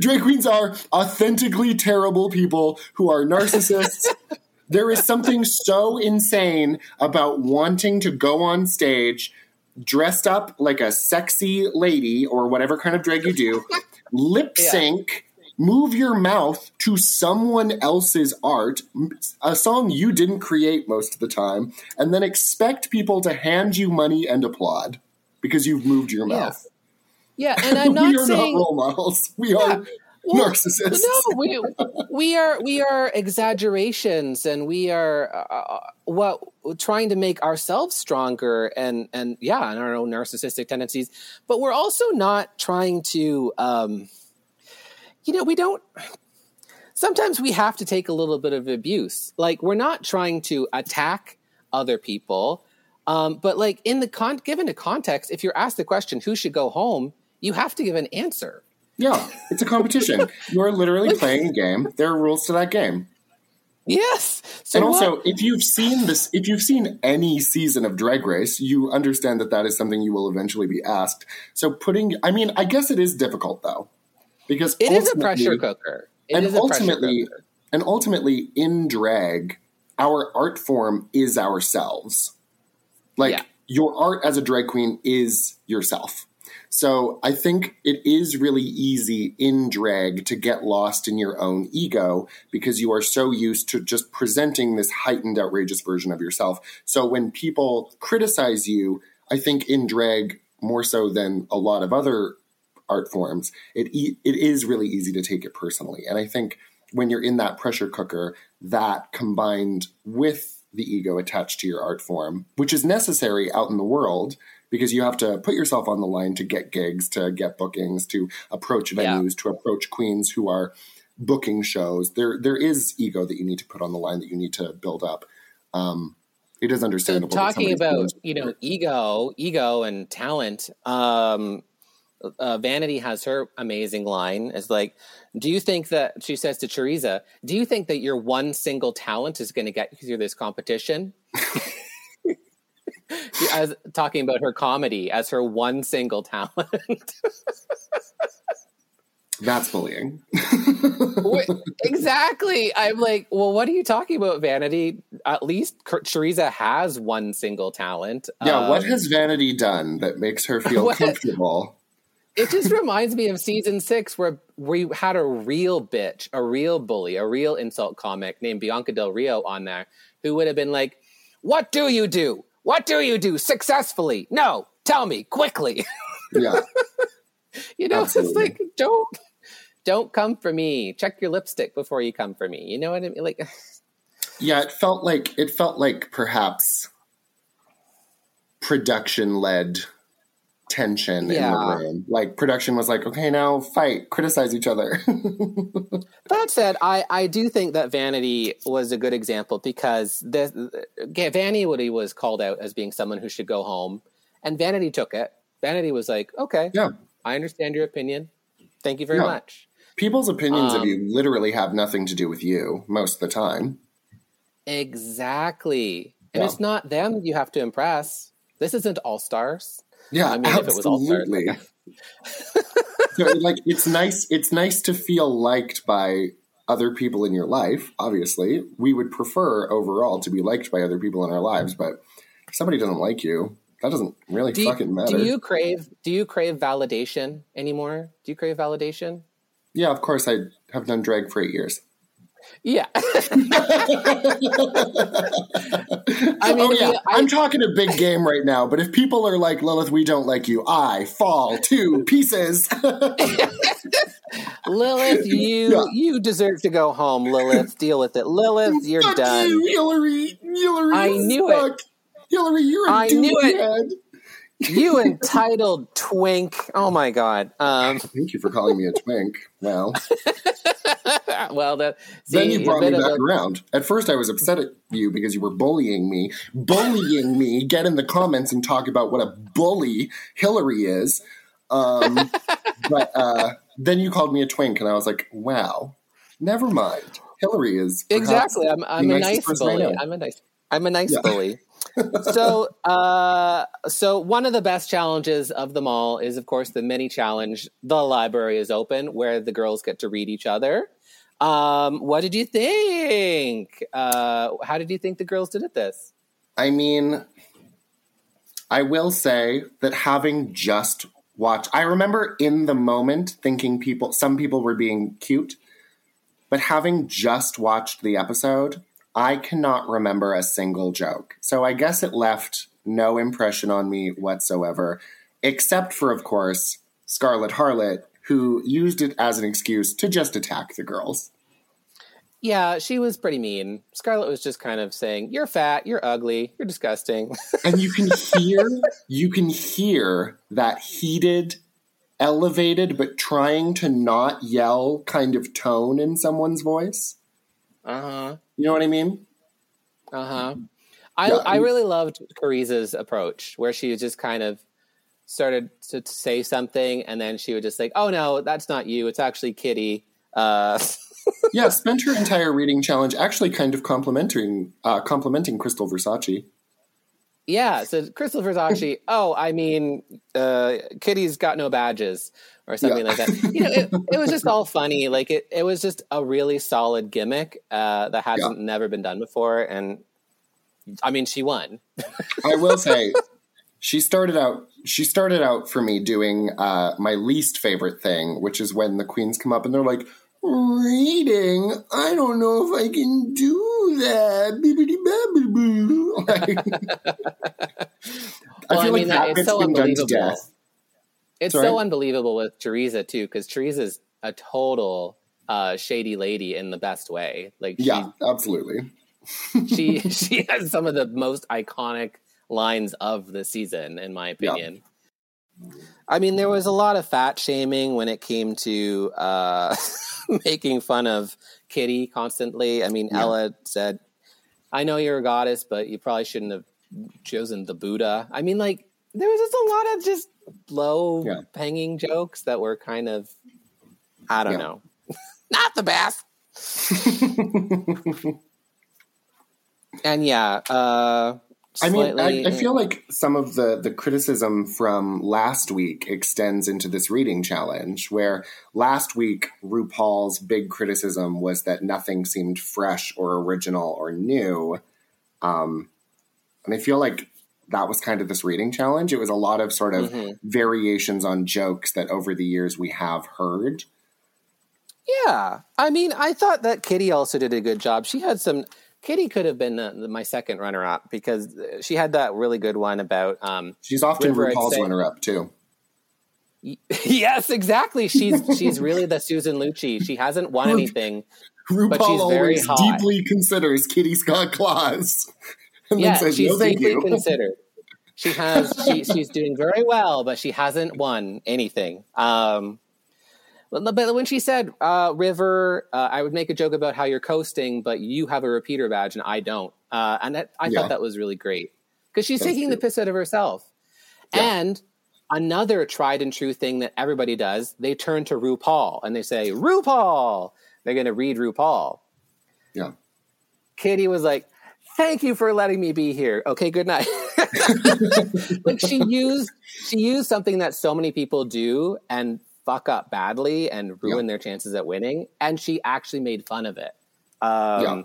drag queens are authentically terrible people who are narcissists. (laughs) there is something so insane about wanting to go on stage dressed up like a sexy lady or whatever kind of drag you do, lip Yeah. sync, move your mouth to someone else's art, a song you didn't create most of the time, and then expect people to hand you money and applaud because you've moved your mouth. Yeah, (laughs) and I'm not we are saying not role models. We are Well, narcissists. No, we we are we are exaggerations, and we are uh, what trying to make ourselves stronger, and and yeah, and our own narcissistic tendencies. But we're also not trying to, um, you know, we don't. Sometimes we have to take a little bit of abuse. Like we're not trying to attack other people, um, but like in the con- given a context, if you're asked the question, "Who should go home?" you have to give an answer. Yeah, it's a competition. you are literally (laughs) playing a game. There are rules to that game. Yes. So and what- also, if you've seen this, if you've seen any season of Drag Race, you understand that that is something you will eventually be asked. So, putting, I mean, I guess it is difficult though, because It is a pressure cooker. It and ultimately, cooker. and ultimately, in drag, our art form is ourselves. Like Yeah. your art as a drag queen is yourself. So I think it is really easy in drag to get lost in your own ego because you are so used to just presenting this heightened, outrageous version of yourself. So when people criticize you, I think in drag more so than a lot of other art forms, it e- it is really easy to take it personally. And I think when you're in that pressure cooker, that combined with the ego attached to your art form, which is necessary out in the world because you have to put yourself on the line to get gigs, to get bookings, to approach Yeah. venues, to approach queens who are booking shows. There there is ego that you need to put on the line that you need to build up. Um, it is understandable. that talking about you know ego, ego and talent. Um, uh, Vanity has her amazing line. Is like, do you think that she says to Teresa, "Do you think that your one single talent is going to get you through this competition?" (laughs) (laughs) as talking about her comedy as her one single talent. (laughs) that's bullying. (laughs) Exactly. I'm like, well, what are you talking about, Vanity? At least Teresa has one single talent. yeah, what Um, has Vanity done that makes her feel What- comfortable? it just reminds me of season six where we had a real bitch, a real bully, a real insult comic named Bianca Del Rio on there who would have been like, What do you do? What do you do successfully? No, tell me quickly. (laughs) Yeah. you know, it's like, don't don't come for me. Check your lipstick before you come for me. You know what I mean? Like (sighs) Yeah, it felt like it felt like perhaps production led tension in the room. Like production was like, okay, now fight, criticize each other. (laughs) That said, I, I do think that Vanity was a good example because the, the Vanity was called out as being someone who should go home, and Vanity took it. Vanity was like, "Okay, yeah. I understand your opinion. Thank you very Yeah. much." People's opinions of Um, you literally have nothing to do with you most of the time. Exactly, and Yeah. it's not them you have to impress. This isn't All Stars. Yeah, I mean, if it was all absolutely. (laughs) so, like, it's nice. It's nice to feel liked by other people in your life. Obviously, we would prefer overall to be liked by other people in our lives. But if somebody doesn't like you, that doesn't really Do you, fucking matter. do you crave do you crave validation anymore? Do you crave validation? yeah, of course. I have done drag for eight years. Yeah. (laughs) I mean, oh yeah, I- am talking a big game right now. But if people are like Lilith, we don't like you. I fall to pieces. (laughs) Lilith, you Yeah. you deserve to go home, Lilith. Deal with it. Lilith, you're Fuck done. you, Hillary. Hillary. I knew it. Hillary, you're a I knew it. douchehead. You entitled twink. Oh my god. Um Thank you for calling me a twink. Well, (laughs) well that see, then you brought me back a- around. At first, I was upset at you because you were bullying me. Bullying me. Get in the comments and talk about what a bully Hillary is. Um, (laughs) but uh, then you called me a twink, and I was like, wow, never mind. Hillary is Exactly. I'm, I'm a nice bully. I'm a nice I'm a nice Yeah. bully. So uh so one of the best challenges of them all is of course the mini challenge. The library is open where the girls get to read each other. Um what did you think? Uh how did you think the girls did at this? I mean, I will say that having just watched, I remember in the moment thinking people, some people were being cute, but having just watched the episode, I cannot remember a single joke. So I guess it left no impression on me whatsoever, except for, of course, Scarlett Harlot, who used it as an excuse to just attack the girls. yeah she was pretty mean scarlett was just kind of saying you're fat you're ugly you're disgusting (laughs) and you can hear you can hear that heated elevated but trying to not yell kind of tone in someone's voice uh-huh you know what i mean Uh huh. I Yeah, I really loved Choriza's approach, where she just kind of started to, to say something, and then she would just like, "Oh no, that's not you. It's actually Kitty." Uh, (laughs) yeah spent her entire reading challenge actually kind of complimenting uh, complimenting krystal versace yeah. So Krystal Versace. oh, I mean, uh, Kitty's got no badges or something Yeah. like that. You know, it, it was just all funny. Like it, it was just a really solid gimmick uh, that hasn't never been done before, and I mean, she won. i will say she started out she started out for me doing uh, my least favorite thing which is when the queens come up and they're like reading i don't know if i can do that. (laughs) Like, Well, I feel like mean, that it's so been done to unbelievable. It's Sorry? so unbelievable with Teresa too, because Teresa's a total uh, shady lady in the best way. Like, she, Yeah, absolutely. she (laughs) she has some of the most iconic lines of the season, in my Yeah. opinion. I mean, there was a lot of fat shaming when it came to uh, (laughs) making fun of Kitty constantly. I mean, Yeah. Ella said, "I know you're a goddess, but you probably shouldn't have chosen the Buddha." I mean, like there was just a lot of just low Yeah. hanging jokes that were kind of, I don't Yeah. know, (laughs) not the best. (laughs) And yeah, uh, I mean, I, I feel like some of the, the criticism from last week extends into this reading challenge, where last week RuPaul's big criticism was that nothing seemed fresh or original or new. Um, and I feel like that was kind of this reading challenge. It was a lot of sort of Mhm. variations on jokes that over the years we have heard. Yeah, I mean, I thought that Kitty also did a good job. She had some. Kitty could have been uh, my second runner-up because uh, she had that really good one about. Um, She's often River, RuPaul's runner up, too. (laughs) yes, exactly. She's she's really the Susan Lucci. She hasn't won anything. RuPaul she's very always hot. deeply considers Kitty Scott Claus. And Yeah, says, she's no, deeply (laughs) considered. She has she she's doing very well, but she hasn't won anything. Um, but when she said, uh, "River," uh, I would make a joke about how you're coasting, but you have a repeater badge and I don't, uh, and that, I Yeah. thought that was really great because she's That's taking the piss out of herself. Yeah. And another tried and true thing that everybody does, they turn to RuPaul and they say, "RuPaul." They're going to read RuPaul. Yeah. Kitty was like, "Thank you for letting me be here." Okay, good night. (laughs) like she used she used something that so many people do and fuck up badly and ruin their chances at winning, and she actually made fun of it. Um, Yeah.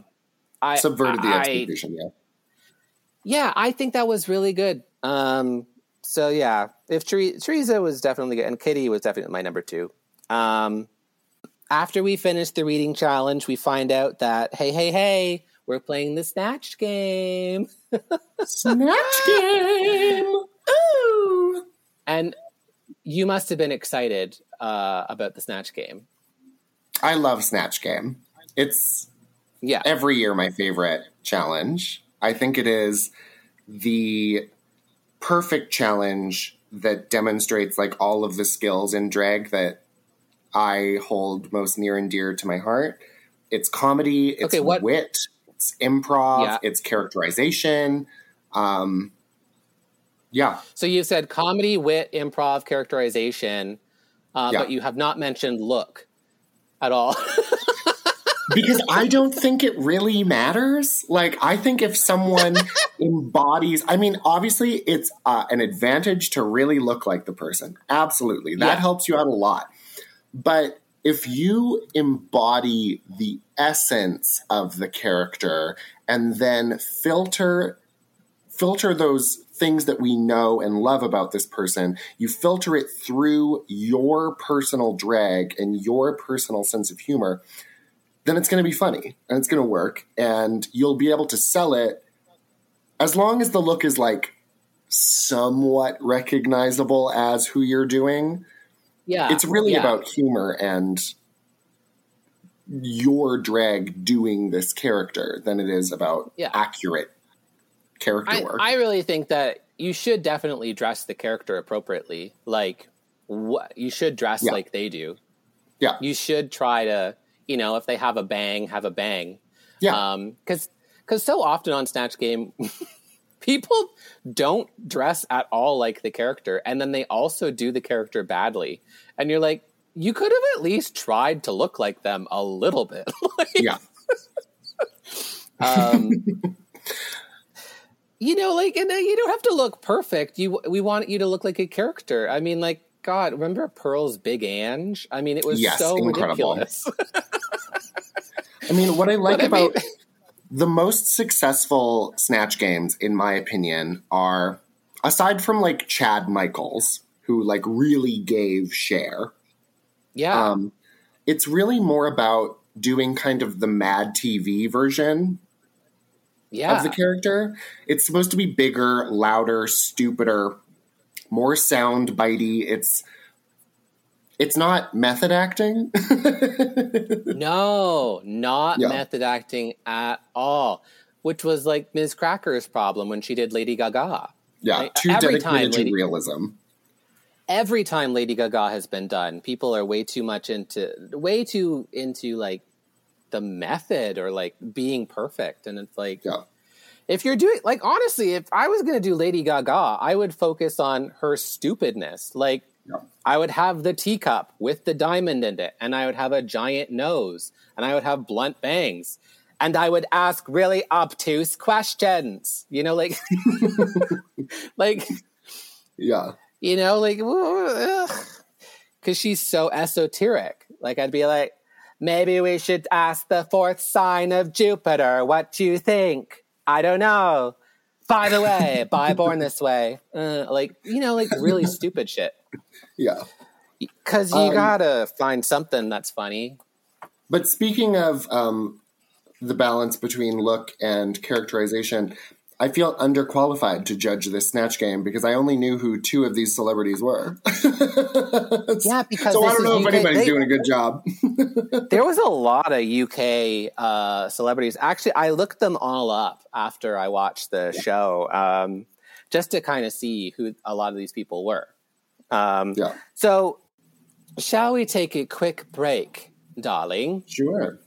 I Subverted the I- expectation, yeah. yeah, I think that was really good. Um, so yeah, if Ter- Teresa was definitely good, and Kitty was definitely my number two. Um, after we finish the reading challenge, we find out that hey, hey, hey, we're playing the snatch game. (laughs) Snatch game. Ooh. And you must have been excited uh, about the snatch game. I love Snatch Game. It's Yeah. every year my favorite challenge. I think it is the perfect challenge that demonstrates like all of the skills in drag that I hold most near and dear to my heart. It's comedy, it's Okay, what- wit, it's improv, Yeah. it's characterization. Um, yeah, So you've said comedy, wit, improv, characterization, uh, Yeah. but you have not mentioned look at all. (laughs) because I don't think it really matters. Like, I think if someone (laughs) embodies, I mean, obviously, it's uh, an advantage to really look like the person. Absolutely. That Yeah. helps you out a lot. But if you embody the essence of the character and then filter filter those things that we know and love about this person, you filter it through your personal drag and your personal sense of humor, then it's going to be funny and it's going to work and you'll be able to sell it as long as the look is like somewhat recognizable as who you're doing. Yeah. It's really yeah. about humor and your drag doing this character than it is about Yeah. accurate character I, work. I really think that you should definitely dress the character appropriately. Like, what you should dress Yeah. like they do. yeah. You should try to, you know, if they have a bang, have a bang. yeah. Um, because because so often on Snatch Game, (laughs) people don't dress at all like the character, and then they also do the character badly, and you're like, you could have at least tried to look like them a little bit. (laughs) Like, yeah. (laughs) um, (laughs) you know, like, and uh, you don't have to look perfect. You we want you to look like a character. I mean, like, God, remember Pearl's Big Ang? I mean, it was Yes, so incredible. ridiculous. I mean, what I like But I mean- about the most successful Snatch games, in my opinion, are aside from like Chad Michaels, who like really gave Cher. yeah, Um, it's really more about doing kind of the Mad TV version yeah. of the character. It's supposed to be bigger, louder, stupider, more sound bitey. It's it's not method acting. (laughs) No, not Yeah. method acting at all. Which was like Miz Cracker's problem when she did Lady Gaga. yeah, Like, too every dedicated time to Lady- realism. Every time Lady Gaga has been done, people are way too much into way too into like the method or like being perfect. And it's like Yeah. if you're doing like honestly, if I was gonna do Lady Gaga, I would focus on her stupidness. Like I would have the teacup with the diamond in it, and I would have a giant nose, and I would have blunt bangs, and I would ask really obtuse questions. You know, like, (laughs) like Yeah. you know, like, because she's so esoteric. Like, I'd be like, maybe we should ask the fourth sign of Jupiter what do you think. I don't know. By the way, by born this way, uh, like you know, like really stupid shit. Yeah. Because you Um, gotta find something that's funny. But speaking of um, the balance between look and characterization, I feel underqualified to judge this snatch game because I only knew who two of these celebrities were. (laughs) Yeah, because so I don't know if UK anybody's they- doing a good job. (laughs) There was a lot of UK uh, celebrities. Actually, I looked them all up after I watched the show, um, just to kind of see who a lot of these people were. Um, yeah, So, shall we take a quick break, darling? sure.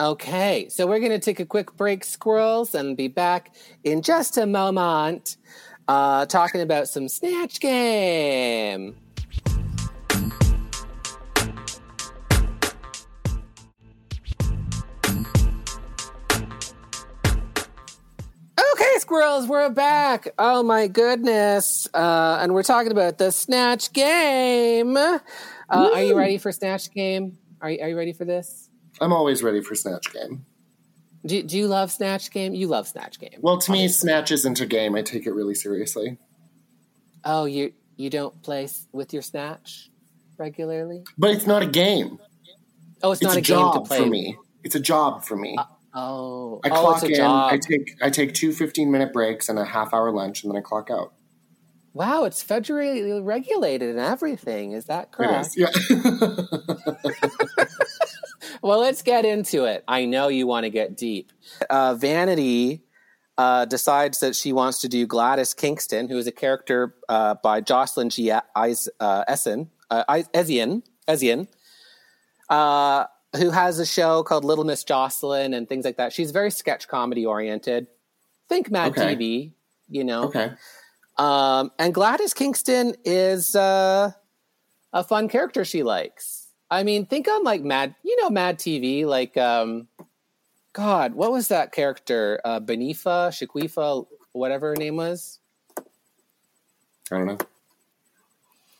Okay, so we're going to take a quick break, squirrels, and be back in just a moment uh, talking about some Snatch Game. Squirrels, we're back. Oh my goodness. Uh, and we're talking about the Snatch Game. Uh, are you ready for Snatch Game? Are you, are you ready for this? I'm always ready for snatch game. Do, do you love Snatch Game? You love Snatch Game. Well, to me, Snatch isn't a game. I take it really seriously. Oh, you you don't play with your Snatch regularly? But it's not a game. Oh, it's, It's not a, a, game to play. for me. It's a job for me. Oh, I oh, clock a in. job. I take I take two 15 minute breaks and a half hour lunch, and then I clock out. wow, it's federally regulated and everything. Is that correct? is. Yeah. (laughs) Well, let's get into it. I know you want to get deep. Uh, Vanity uh, decides that she wants to do Gladys Kingston, who is a character uh, by Jocelyn Jee Eis- uh, Essen, Eis- Esien, Esien who has a show called Little Miss Jocelyn and things like that. She's very sketch comedy oriented. Think Mad Okay. TV, you know. okay. Um, and Gladys Kingston is uh, a fun character she likes. I mean, think on like Mad, you know, Mad TV, like, um, God, what was that character? Uh, Benifa, Shaquifa, whatever her name was. I don't know.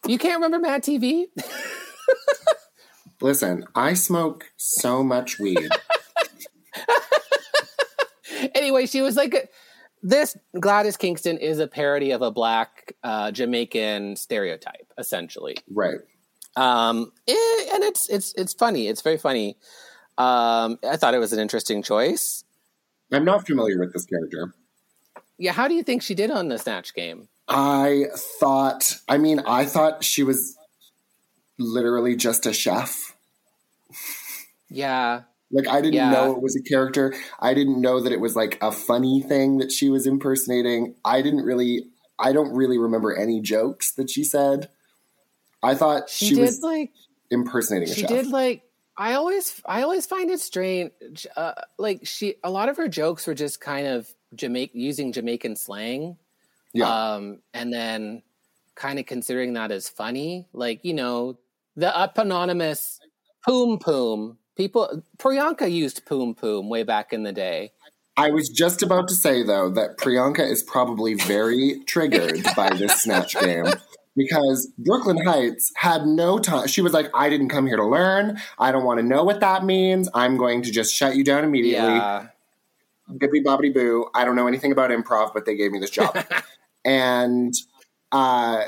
You can't remember Mad TV? (laughs) Listen, I smoke so much weed. (laughs) anyway, she was like, this Gladys Kingston is a parody of a black uh, Jamaican stereotype, essentially. right. um eh, and it's it's it's funny it's very funny um i thought it was an interesting choice I'm not familiar with this character. yeah how do you think she did on the snatch game I thought, I mean, I thought she was literally just a chef. yeah Like, I didn't Yeah. know it was a character. I didn't know that it was like a funny thing that she was impersonating. I didn't really, I don't really remember any jokes that she said. I thought she, she, did was like impersonating a she chef. did like i always i always find it strange uh, like she a lot of her jokes were just kind of jamaican using jamaican slang yeah. um and then kind of considering that as funny like you know the eponymous poom poom people priyanka used poom poom way back in the day I was just about to say though that Priyanka is probably very triggered by this snatch game because Brooke Lynn Hytes had no time. She was like, "I didn't come here to learn. I don't want to know what that means. I'm going to just shut you down immediately." yeah Bippity bobbity boo. I don't know anything about improv, but they gave me this job. (laughs) and uh,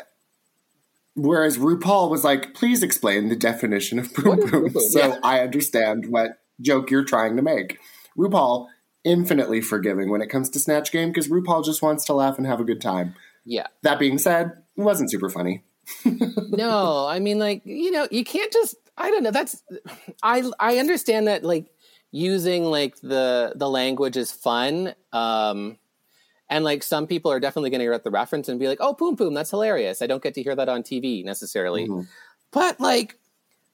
whereas RuPaul was like, "Please explain the definition of boom (laughs) boom," so Yeah. I understand what joke you're trying to make. RuPaul infinitely forgiving when it comes to Snatch Game because RuPaul just wants to laugh and have a good time. yeah That being said, it wasn't super funny. (laughs) no i mean like you know you can't just i don't know that's i i understand that like using like the the language is fun um and like some people are definitely going to get the reference and be like oh poom poom that's hilarious. I don't get to hear that on tv necessarily. Mhm. but like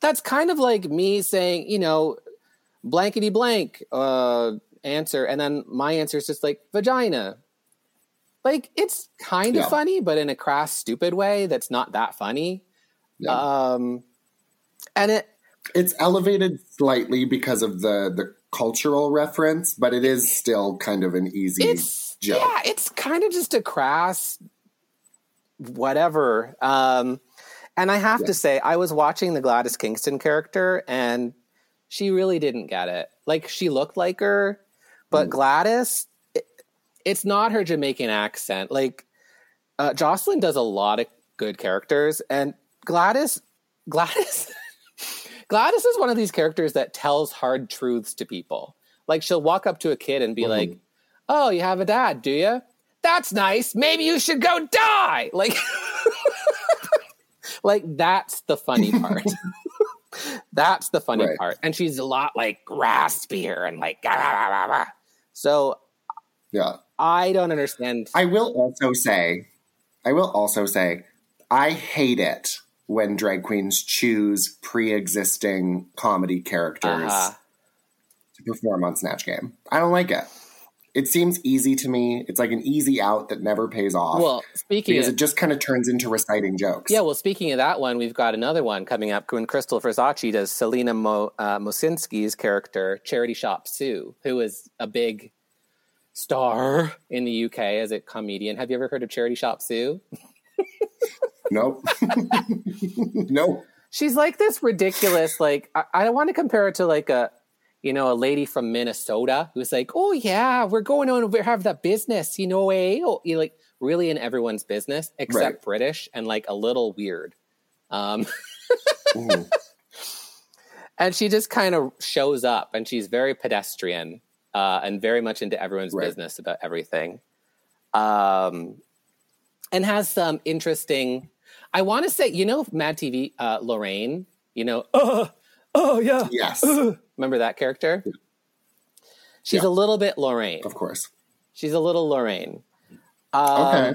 that's kind of like me saying you know blankety blank uh answer and then my answer is just like vagina. Like it's kind of funny but in a crass stupid way that's not that funny. Yeah. um and it it's elevated slightly because of the the cultural reference, but it is still kind of an easy it's joke. yeah it's kind of just a crass whatever um and i have Yeah. to say i was watching the gladys kingston character and she really didn't get it like she looked like her but Mm. gladys it, it's not her jamaican accent like uh, jocelyn does a lot of good characters and gladys (laughs) gladys gladys is one of these characters that tells hard truths to people like she'll walk up to a kid and be Mhm. like oh you have a dad do you that's nice maybe you should go die like (laughs) like that's the funny part (laughs) that's the funny Right. part and she's a lot like raspier and like so Yeah. i don't understand I will also say, I will also say, I hate it when drag queens choose pre-existing comedy characters Uh-huh. to perform on Snatch Game. I don't like it. It seems easy to me. It's like an easy out that never pays off. well speaking because of, it just kind of turns into reciting jokes. yeah well speaking of that one we've got another one coming up when krystal versace does selena Mo, uh, mosinski's character charity shop sue who is a big star in the uk as a comedian have you ever heard of charity shop sue (laughs) Nope. (laughs) nope. she's like this ridiculous like i, I don't want to compare it to like a you know, a lady from Minnesota who's like, "Oh yeah, we're going on. We have that business, you know, eh? Oh, you like really in everyone's business except Right. British and like a little weird." Um, (laughs) and she just kind of shows up, and she's very pedestrian uh, and very much into everyone's Right. business about everything, um, and has some interesting. I want to say, you know, Mad TV, uh, Lorraine. You know, oh, oh yeah, Yes, Remember that character? Yeah. She's Yeah. a little bit Lorraine. of course. She's a little Lorraine. Um, Okay.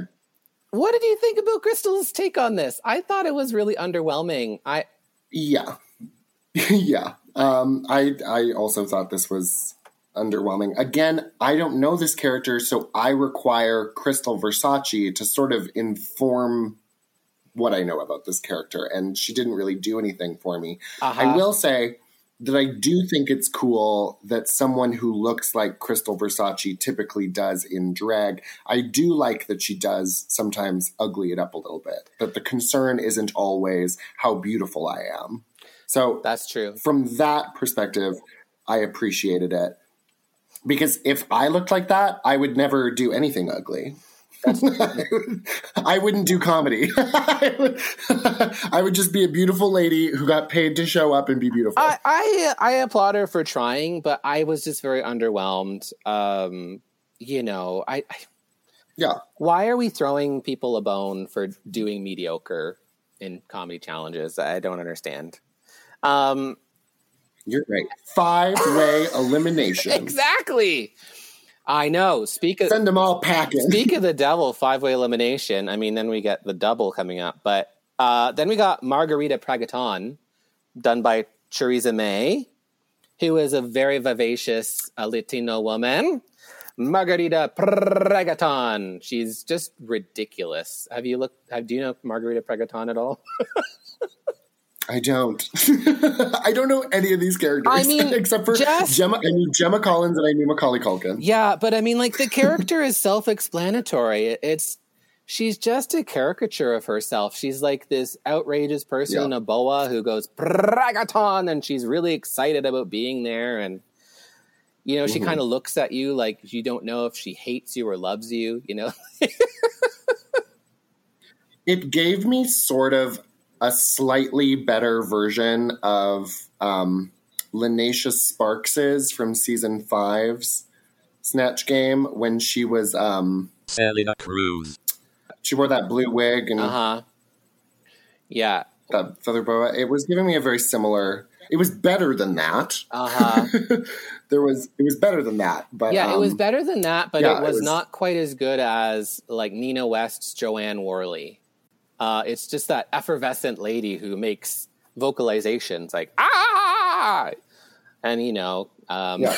What did you think about Krystal's take on this? I thought it was really underwhelming. I Yeah. (laughs) yeah. Um, I I also thought this was underwhelming. Again, I don't know this character, so I require Krystal Versace to sort of inform what I know about this character, and she didn't really do anything for me. uh-huh. I will say that I do think it's cool that someone who looks like Krystal Versace typically does in drag. I do like that she does sometimes ugly it up a little bit. That the concern isn't always how beautiful I am. So That's true. from that perspective, I appreciated it. Because if I looked like that, I would never do anything ugly. (laughs) I wouldn't do comedy. (laughs) I would, (laughs) I would just be a beautiful lady who got paid to show up and be beautiful. I, I I applaud her for trying, but I was just very underwhelmed. Um, you know, I, I yeah. why are we throwing people a bone for doing mediocre in comedy challenges? I don't understand. Um, You're right. Five way elimination. exactly. I know. Speak of Send them all packing. (laughs) Speak of the devil, five way elimination. I mean, then we get the double coming up, but uh, then we got Margarita Pracatan, done by Choriza May, who is a very vivacious uh, Latino woman. Margarita Pracatan. She's just ridiculous. Have you looked? Have, do you know Margarita Pracatan at all? (laughs) I don't. (laughs) I don't know any of these characters. I mean, (laughs) except for just- Gemma. I knew Gemma Collins and I knew Macaulay Culkin. Yeah, but I mean, like the character is self-explanatory. It- It's she's just a caricature of herself. She's like this outrageous person Yeah. in a boa who goes Pracatan, and she's really excited about being there. And you know, she Mhm. kind of looks at you like you don't know if she hates you or loves you. You know, (laughs) It gave me sort of a slightly better version of um, Lineysha Sparx's from season five's Snatch Game when she was um, Selena Cruz. she wore that blue wig and uh huh. Yeah, that feather boa. It was giving me a very similar. It was better than that. uh huh. (laughs) there was it was better than that, but yeah, it was um, better than that, but yeah, it it was, was- not quite as good as like Nina West's Jo Anne Worley. Uh, it's just that effervescent lady who makes vocalizations like ah, and you know, um, Yeah.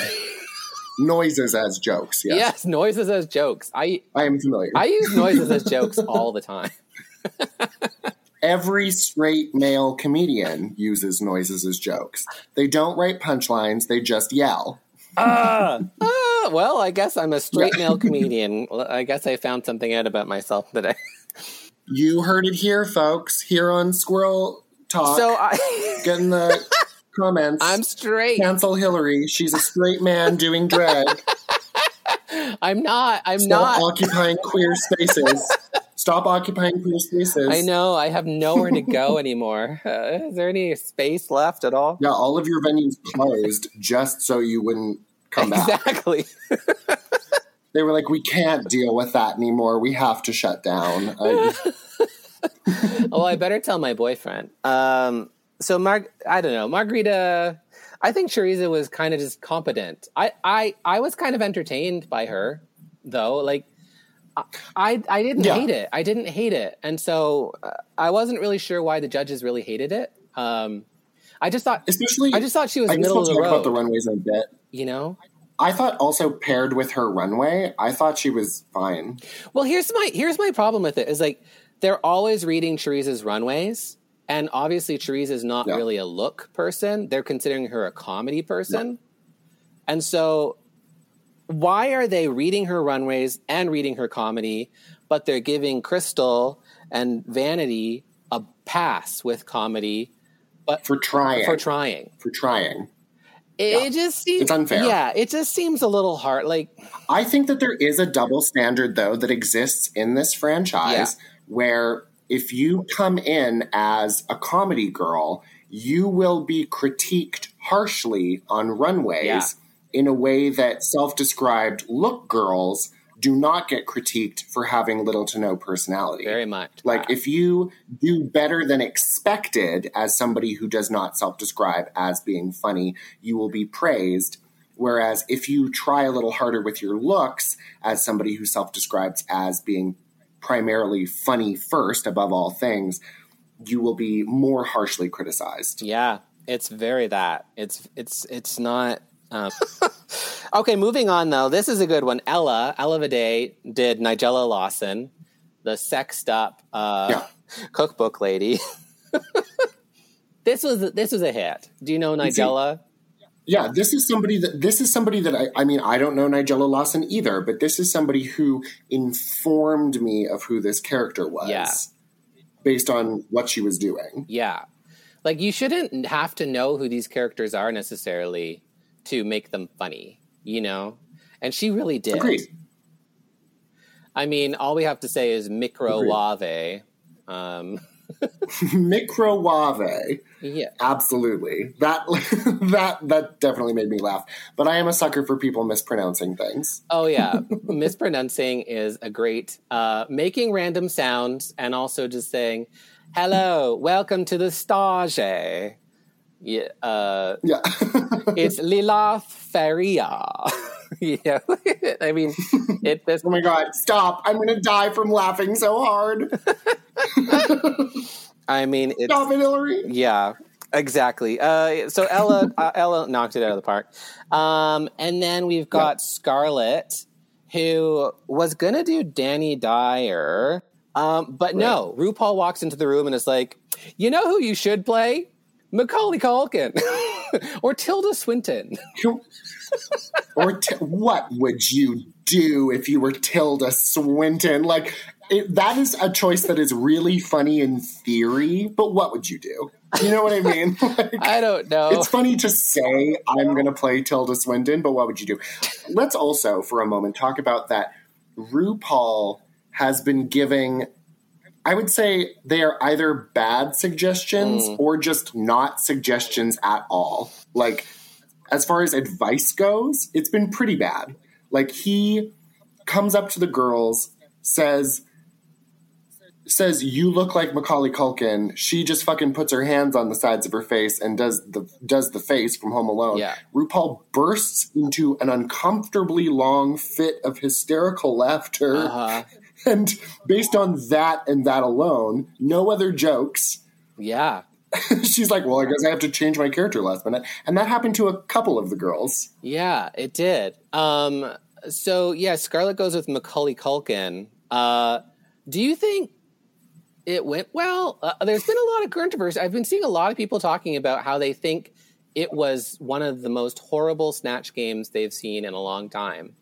noises as jokes. Yes, yes, noises as jokes. I I am familiar. I use noises as jokes all the time. (laughs) Every straight male comedian uses noises as jokes. They don't write punchlines; they just yell. Ah, ah, well, I guess I'm a straight male (laughs) comedian. I guess I found something out about myself today. You heard it here, folks. Here on Squirrel Talk. So I, (laughs) get in the comments. I'm straight. cancel Hillary. She's a straight man doing drag. (laughs) I'm not. I'm Stop not. occupying queer spaces. Stop occupying queer spaces. I know. I have nowhere to go (laughs) anymore. Uh, is there any space left at all? Yeah, all of your venues closed just so you wouldn't come back. Exactly. They were like, we can't deal with that anymore. We have to shut down. I, (laughs) well, I better tell my boyfriend. Um, so, Mar- I don't know, Margarita. I think Teresa was kind of just competent. I, I, I was kind of entertained by her, though. Like, I, I, didn't Yeah. hate it. I didn't hate it, and so uh, I wasn't really sure why the judges really hated it. Um, I just thought, especially, I just thought she was I middle we'll of the road. about the runways a bit. you know. I thought also paired with her runway, I thought she was fine. Well, here's my here's my problem with it is like they're always reading Teresa's runways, and obviously Teresa's not Yeah. really a look person. They're considering her a comedy person, and so why are they reading her runways and reading her comedy, but they're giving Krystal and Vanity a pass with comedy but For trying. for trying? For trying. It just seems It's unfair. Yeah, it just seems a little hard. Like, I think that there is a double standard, though, that exists in this franchise where if you come in as a comedy girl, you will be critiqued harshly on runways Yeah. in a way that self described look girls do not get critiqued for having little to no personality. very much. Like, if you do better than expected as somebody who does not self describe as being funny, you will be praised. Whereas if you try a little harder with your looks as somebody who self describes as being primarily funny first, above all things, you will be more harshly criticized. Yeah, it's very that. It's it's it's not. Um... (laughs) okay, moving on though. This is a good one. Ella Ella Vaday did Nigella Lawson, the sexed up uh, Yeah. (laughs) cookbook lady. (laughs) this was this was a hit. Do you know Nigella? Yeah, this is somebody that this is somebody that I, I mean I don't know Nigella Lawson either, but this is somebody who informed me of who this character was. Yeah. Based on what she was doing. Yeah. Like you shouldn't have to know who these characters are necessarily to make them funny, you know? And she really did. Agreed. I mean, all we have to say is microwave. Um, (laughs) (laughs) Microwave. yeah. Absolutely. That (laughs) that that definitely made me laugh. But I am a sucker for people mispronouncing things. Oh yeah, mispronouncing is a great uh, making random sounds and also just saying, "Hello, welcome to the stage." Yeah, uh, Yeah. (laughs) it's Lila Feria. you know, I mean, it. This, (laughs) oh my god, stop. I'm gonna die from laughing so hard. (laughs) I mean, it's Stop it, Hillary. Yeah, exactly. Uh, so Ella, uh, Ella knocked it out of the park. Um, and then we've got Scarlett, who was gonna do Danny Dyer, um, but no. RuPaul walks into the room and is like, "You know who you should play? Macaulay Culkin (laughs) or Tilda Swinton." (laughs) or t- what would you do if you were Tilda Swinton? Like it, that is a choice that is really funny in theory, but what would you do? You know what I mean? (laughs) Like, I don't know. it's funny to say I'm going to play Tilda Swinton, but what would you do? Let's also, for a moment, talk about that. RuPaul has been giving. I would say they are either bad suggestions or just not suggestions at all. Like, as far as advice goes, it's been pretty bad. Like, he comes up to the girls, says, says you look like Macaulay Culkin. She just fucking puts her hands on the sides of her face and does the does the face from Home Alone. Yeah. RuPaul bursts into an uncomfortably long fit of hysterical laughter, Uh-huh. And based on that and that alone, no other jokes. yeah. (laughs) She's like, "Well, I guess I have to change my character last minute," and that happened to a couple of the girls. Yeah, it did. Um, so yeah, Scarlett goes with Macaulay Culkin. Uh, do you think it went well? Uh, there's been a lot of controversy. I've been seeing a lot of people talking about how they think it was one of the most horrible snatch games they've seen in a long time.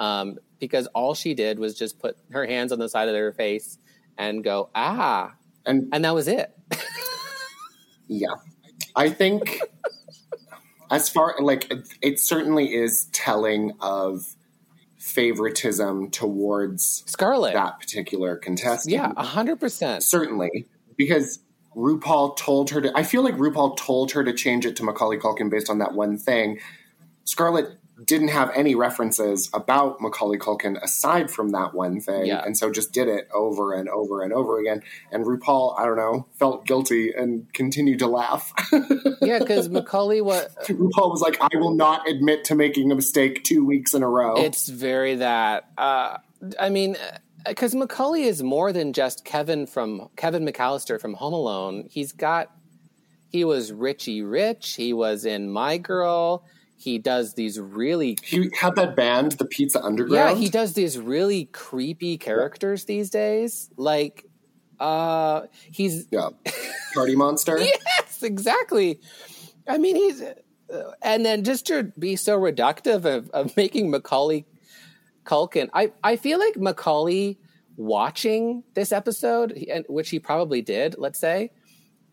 Um, because all she did was just put her hands on the side of her face and go ah, And and that was it. Yeah. I think as far like it, it certainly is telling of favoritism towards Scarlett, that particular contestant. yeah, a hundred percent. Certainly. Because RuPaul told her to I feel like RuPaul told her to change it to Macaulay Culkin based on that one thing. Scarlett didn't have any references about Macaulay Culkin aside from that one thing, Yeah. and so just did it over and over and over again. And RuPaul, I don't know, felt guilty and continued to laugh. (laughs) Yeah, because Macaulay what RuPaul was like, "I will not admit to making a mistake two weeks in a row." It's very that. Uh, I mean, because Macaulay is more than just Kevin from Kevin McAllister from Home Alone. He's got. He was Richie Rich. He was in My Girl. He does these really. he had that band, the Pizza underground Yeah, he does these really creepy characters these days. Like, uh, he's yeah. Party Monster. (laughs) yes, exactly. I mean, he's, uh, and then just to be so reductive of, of making Macaulay Culkin, I, I feel like Macaulay watching this episode, which he probably did, let's say,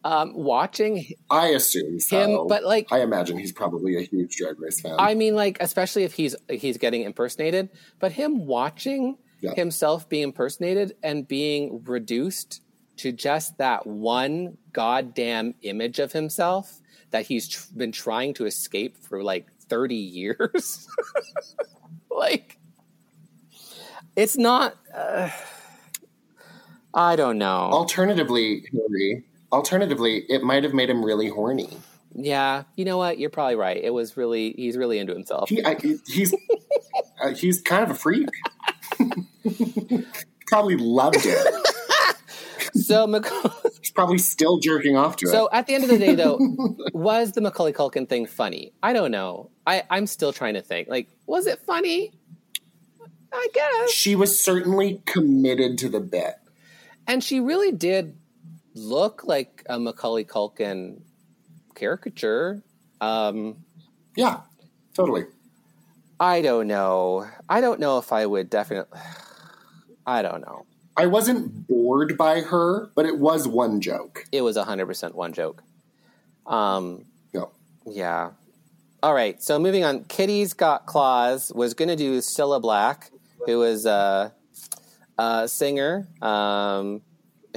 Um, watching I assume so. him, but like I imagine he's probably a huge Drag Race fan. I mean, like especially if he's he's getting impersonated, but him watching Yeah. himself be impersonated and being reduced to just that one goddamn image of himself that he's tr- been trying to escape for like thirty years, (laughs) like it's not. Uh, I don't know. alternatively, Hillary, alternatively, it might have made him really horny. yeah, you know what? You're probably right. It was really he's really into himself. He, I, he's (laughs) uh, he's kind of a freak. (laughs) probably loved it. (laughs) So Macaulay. He's probably still jerking off to it. So at the end of the day, though, was the Macaulay Culkin thing funny? I don't know. I, I'm still trying to think. Like, was it funny? I guess. she was certainly committed to the bit. And she really did look like a Macaulay Culkin caricature. Um, Yeah, totally. I don't know. I don't know if I would definitely. (sighs) I don't know. I wasn't bored by her, but it was one joke. It was 100% one joke. Um, No. Yeah. All right. So moving on. Kitty Scott Claus was going to do Cilla Black, who is a, a singer um,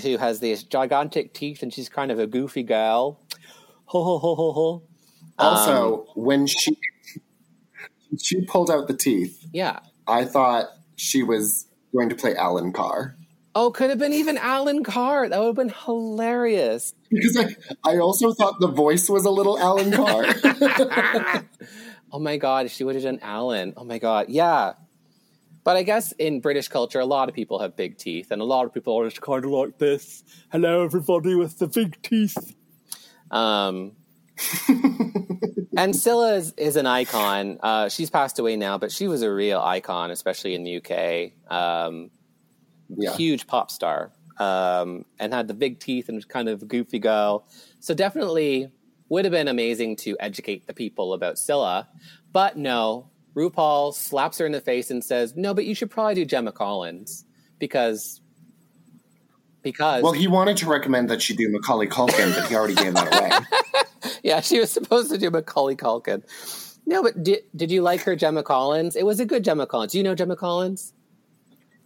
who has these gigantic teeth and she's kind of a goofy gal. Ho, ho, ho, ho, ho. Also, Um, when she she pulled out the teeth, Yeah. I thought she was going to play Alan Carr. Oh, could have been even Alan Carr. That would have been hilarious. Because I, I also thought the voice was a little Alan Carr. (laughs) Oh my God, she would have done Alan. Oh my God. Yeah. But I guess in British culture, a lot of people have big teeth, and a lot of people are just kind of like this. Hello, everybody with the big teeth. Um, (laughs) and Cilla is, is an icon. Uh, she's passed away now, but she was a real icon, especially in the UK. Um, yeah. Huge pop star. Um, and had the big teeth and was kind of a goofy girl. So definitely would have been amazing to educate the people about Cilla. But no, RuPaul slaps her in the face and says, "No, but you should probably do Gemma Collins because because Well, he wanted to recommend that she do Macaulay Culkin, but he already gave that away. (laughs) yeah, she was supposed to do Macaulay Culkin. No, but did did you like her Gemma Collins? It was a good Gemma Collins. Do you know Gemma Collins?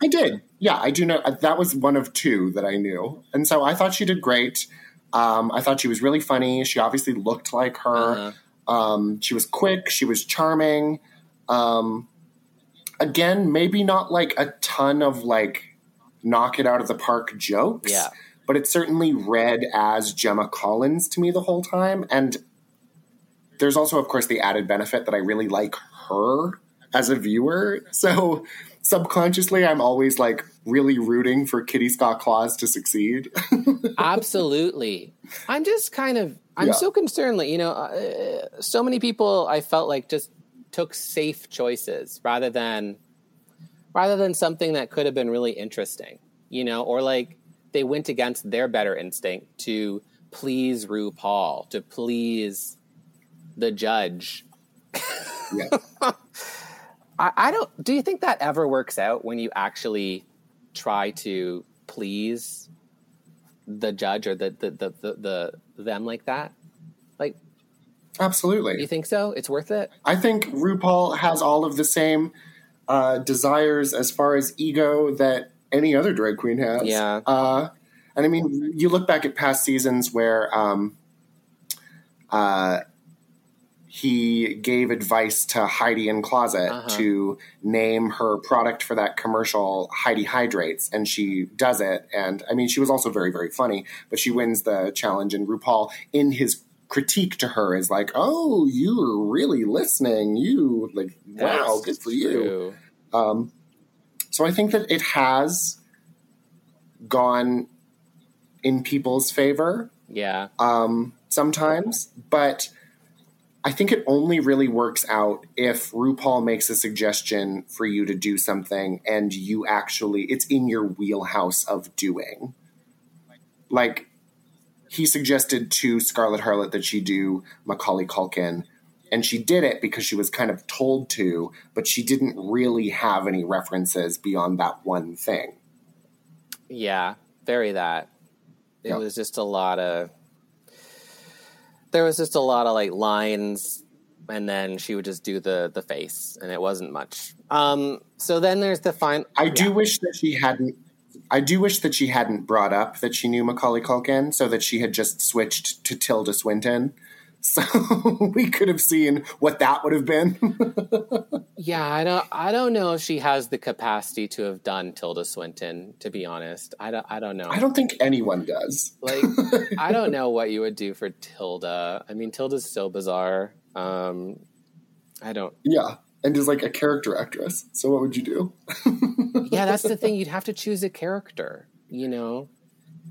I did. Yeah, I do know. uh, That was one of two that I knew. And so I thought she did great. Um, I thought she was really funny. She obviously looked like her. Uh-huh. Um, she was quick. She was charming. Um, again, maybe not like a ton of like knock it out of the park jokes. Yeah. But it certainly read as Gemma Collins to me the whole time. And there's also, of course, the added benefit that I really like her as a viewer. So subconsciously, I'm always like really rooting for Kitty Scott Claus to succeed. (laughs) Absolutely. I'm just kind of I'm Yeah. so concerned like you know uh, so many people I felt like just took safe choices rather than rather than something that could have been really interesting, you know, or like they went against their better instinct to please RuPaul, to please the judge. yeah. (laughs) I, I don't. Do you think that ever works out when you actually try to please the judge or the the the, the, the them like that? Absolutely. you think so? It's worth it. I think RuPaul has all of the same uh, desires as far as ego that any other drag queen has. Yeah. Uh, and I mean, you look back at past seasons where um, uh, he gave advice to Heidi N Closet Uh-huh. to name her product for that commercial Heidi Hydrates, and she does it. And I mean, she was also very, very funny, but she wins the challenge. And RuPaul, in his critique to her, is like, "Oh, you're really listening. You like, wow, That's good for you." Um, so I think that it has gone in people's favor Yeah. um, sometimes, but I think it only really works out if RuPaul makes a suggestion for you to do something and you actually, it's in your wheelhouse of doing. Like, he suggested to Scarlett Harlot that she do Macaulay Culkin, and she did it because she was kind of told to, but she didn't really have any references beyond that one thing. Yeah. Very that. It Yeah. was just a lot of there was just a lot of like lines and then she would just do the the face and it wasn't much um so then there's the fine I do wish that she hadn't. I do wish that she hadn't brought up that she knew Macaulay Culkin, so that she had just switched to Tilda Swinton. (laughs) So we could have seen what that would have been. (laughs) yeah i don't i don't know if she has the capacity to have done tilda swinton to be honest i don't i don't know I don't think anyone does. like (laughs) i don't know what you would do for tilda i mean tilda's so bizarre um i don't Yeah, and is like a character actress. So what would you do? Yeah that's the thing you'd have to choose a character you know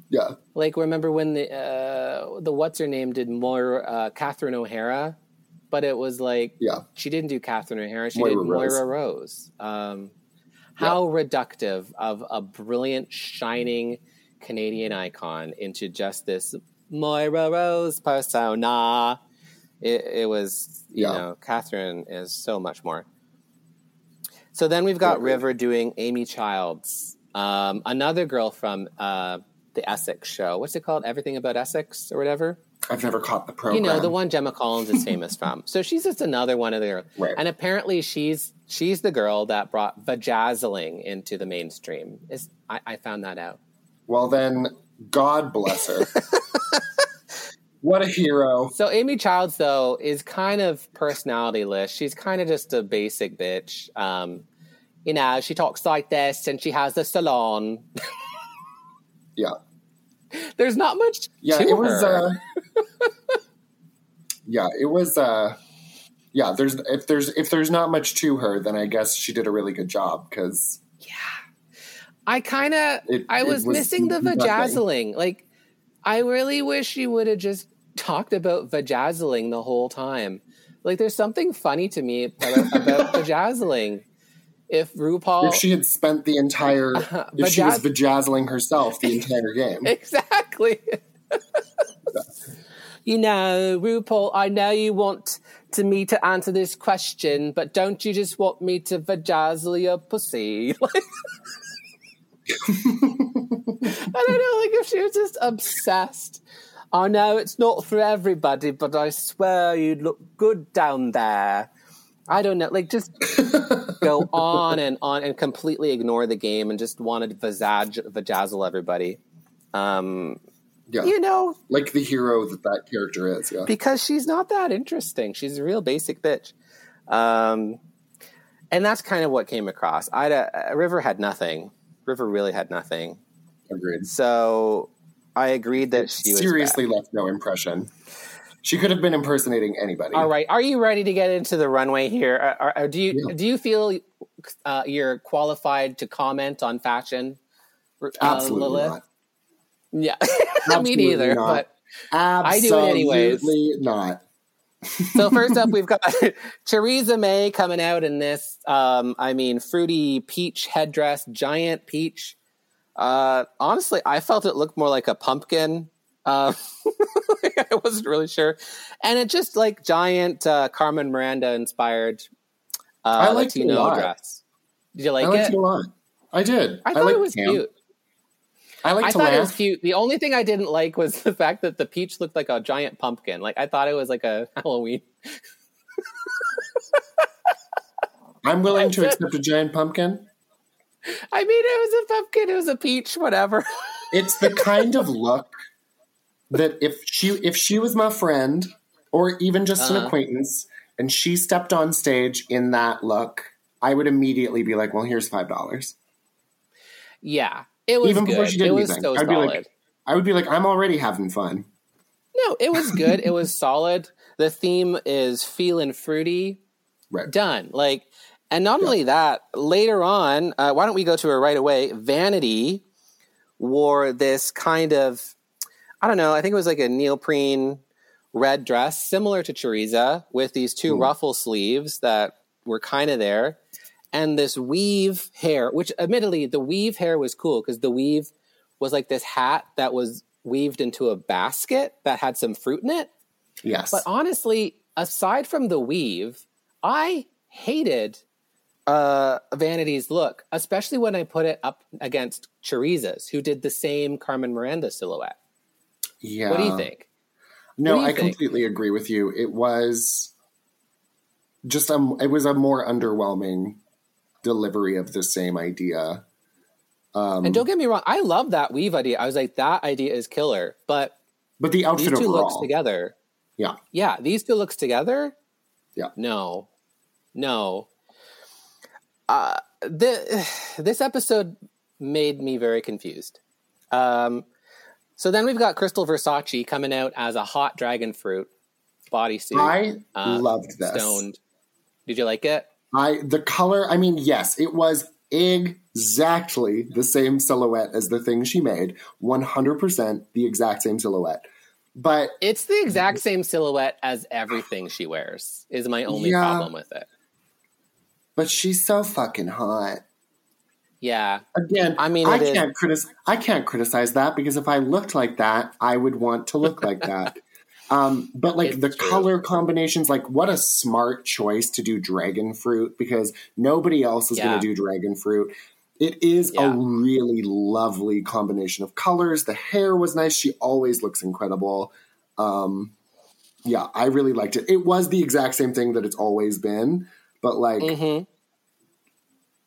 Yeah, Like remember when the uh, the what's her name did more uh, Catherine O'Hara, but it was like yeah. she didn't do Catherine O'Hara. She Moira did Rose. Moira Rose. Um, how reductive of a brilliant, shining Canadian icon into just this Moira Rose persona. It, it was, you Yeah. know, Catherine is so much more. So then we've got River doing Amy Childs, um, another girl from uh, the Essex show. What's it called? Everything About Essex or whatever I've never caught the program. you know the one Gemma Collins is famous from. (laughs) So she's just another one of the Right. and apparently she's she's the girl that brought vajazzling into the mainstream. Is I, I found that out. Well, then, God bless her. (laughs) what a hero. So Amy Childs though is kind of personalityless. She's kind of just a basic bitch. Um, you know, she talks like this and she has a salon. (laughs) Yeah. There's not much Yeah, to it was. her. Uh, (laughs) yeah, it was. Uh, yeah, there's if there's if there's not much to her, then I guess she did a really good job because Yeah. I kind of I was, was missing the vajazzling. Like I really wish she would have just talked about vajazzling the whole time. Like there's something funny to me about, about (laughs) vajazzling. If RuPaul if she had spent the entire uh-huh. if she was vajazzling herself the entire (laughs) game. exactly. (laughs) you know, RuPaul, I know you want to me to answer this question, but don't you just want me to vajazzle your pussy? I don't know, like if she was just obsessed. I know it's not for everybody, but I swear you'd look good down there. I don't know, like just (laughs) go on and on and completely ignore the game and just wanted to vazaj- vajazzle everybody. Um, Yeah, you know, like the hero that that character is. Yeah, because she's not that interesting. She's a real basic bitch. Um, and that's kind of what came across. I uh, River had nothing. River really had nothing. agreed. So I agreed that she was Seriously, left no impression. She could have been impersonating anybody. All right, are you ready to get into the runway here? Are, are- are- do you Yeah. do you feel uh, you're qualified to comment on fashion? uh, Absolutely Lilith? not. Yeah, (laughs) me Absolutely neither. not. But Absolutely do it anyways. not. (laughs) so first up, (laughs) we've got Theresa May coming out in this. Um, I mean, fruity peach headdress, giant peach. Uh, honestly, I felt it looked more like a pumpkin. (laughs) Uh, I wasn't really sure, and it just like giant uh, Carmen Miranda inspired uh, I liked it a Latino lot. dress. Did you like I liked it? it a lot. I did. I thought liked it was Cam. cute. I like I to thought laugh. it was cute. The only thing I didn't like was (laughs) the fact that the peach looked like a giant pumpkin. Like I thought it was like a (laughs) Halloween. I'm willing to accept a giant pumpkin. I mean, it was a pumpkin. It was a peach. Whatever. (laughs) It's the kind of look that if she if she was my friend or even just an Uh-huh. acquaintance and she stepped on stage in that look, I would immediately be like, "Well, here's five dollars." Yeah, it was Even good. before she did it was anything. so I'd be like- I would be like, "I'm already having fun." no, it was good. (laughs) it was solid. The theme is feeling fruity. Right. Done. Like, and not only that, later on, uh, why don't we go to her right away? Vanity wore this kind of, I don't know, I think it was like a neoprene red dress, similar to Teresa, with these two Mm. ruffle sleeves that were kind of there, and this weave hair, which admittedly, the weave hair was cool because the weave was like this hat that was weaved into a basket that had some fruit in it. Yes. But honestly, aside from the weave, I hated uh, Vanity's look, especially when I put it up against Teresa's, who did the same Carmen Miranda silhouette. yeah. What do you think? No, you I think? completely agree with you. It was just a it was a more underwhelming delivery of the same idea. Um, And don't get me wrong, I love that weave idea. I was like, that idea is killer. But but the these outfit two looks together. yeah, Yeah, these two looks together. Yeah. No, no. Uh, the, (sighs) this episode made me very confused. Um, so then we've got Krystal Versace coming out as a hot dragon fruit bodysuit. I uh, loved this. Stoned. Did you like it? I the color. I mean, yes, it was exactly the same silhouette as the thing she made. One hundred percent the exact same silhouette. But It's the exact same silhouette as everything she wears. Is my only Yeah. problem with it. But she's so fucking hot. Yeah, Again, I mean, I can't criticize. I can't criticize that because if I looked like that, I would want to look like that. (laughs) Um, but like It's the true. color combinations, like what a smart choice to do dragon fruit because nobody else is Yeah. going to do dragon fruit. It is Yeah. a really lovely combination of colors. The hair was nice. She always looks incredible. Um, yeah, I really liked it. It was the exact same thing that it's always been, but like hmm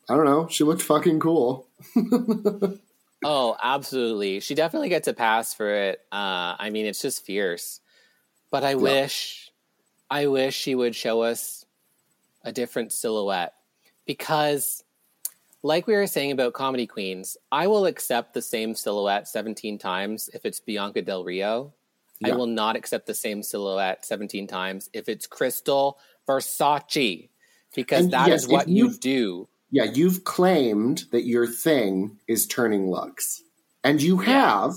I don't know, she looked fucking cool. (laughs) Oh, absolutely. She definitely gets a pass for it. Uh, I mean, it's just fierce. But I wish, I wish she would show us a different silhouette because, like we were saying about comedy queens, I will accept the same silhouette 17 times if it's Bianca Del Rio. I will not accept the same silhouette 17 times if it's Krystal Versace because And that is yes, if what you do. Yeah, you've claimed that your thing is turning looks. And you have.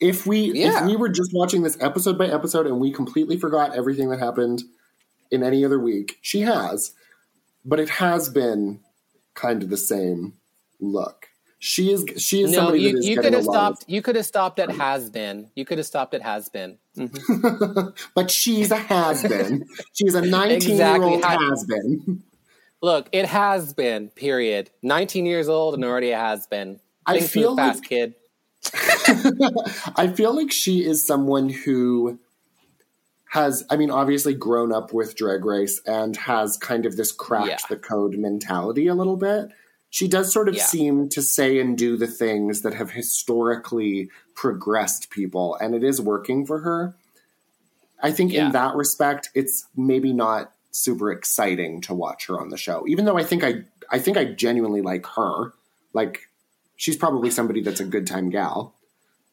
If we Yeah. if we were just watching this episode by episode and we completely forgot everything that happened in any other week, she has. But it has been kind of the same look. She is she is No, somebody you, you could have stopped. You could have stopped at has been. You could have stopped at has been. of- mm-hmm. (laughs) but she's a has been. she's a 19 year old Exactly. has been. Look, it has been. Period. Nineteen years old and already has been. I feel like- fast, kid. (laughs) I feel like she is someone who has, I mean, obviously grown up with Drag Race and has kind of this cracked Yeah. the code mentality a little bit. She does sort of Yeah. seem to say and do the things that have historically progressed people, and it is working for her. I think Yeah. in that respect, it's maybe not super exciting to watch her on the show, even though I think I, I think I genuinely like her. Like, she's probably somebody that's a good time gal.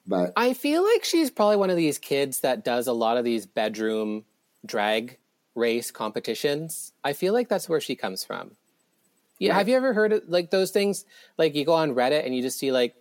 But I feel like she's probably one of these kids that does a lot of these bedroom drag race competitions. I feel like that's where she comes from. Yeah, Right. have you ever heard of like those things? Like you go on Reddit and you just see like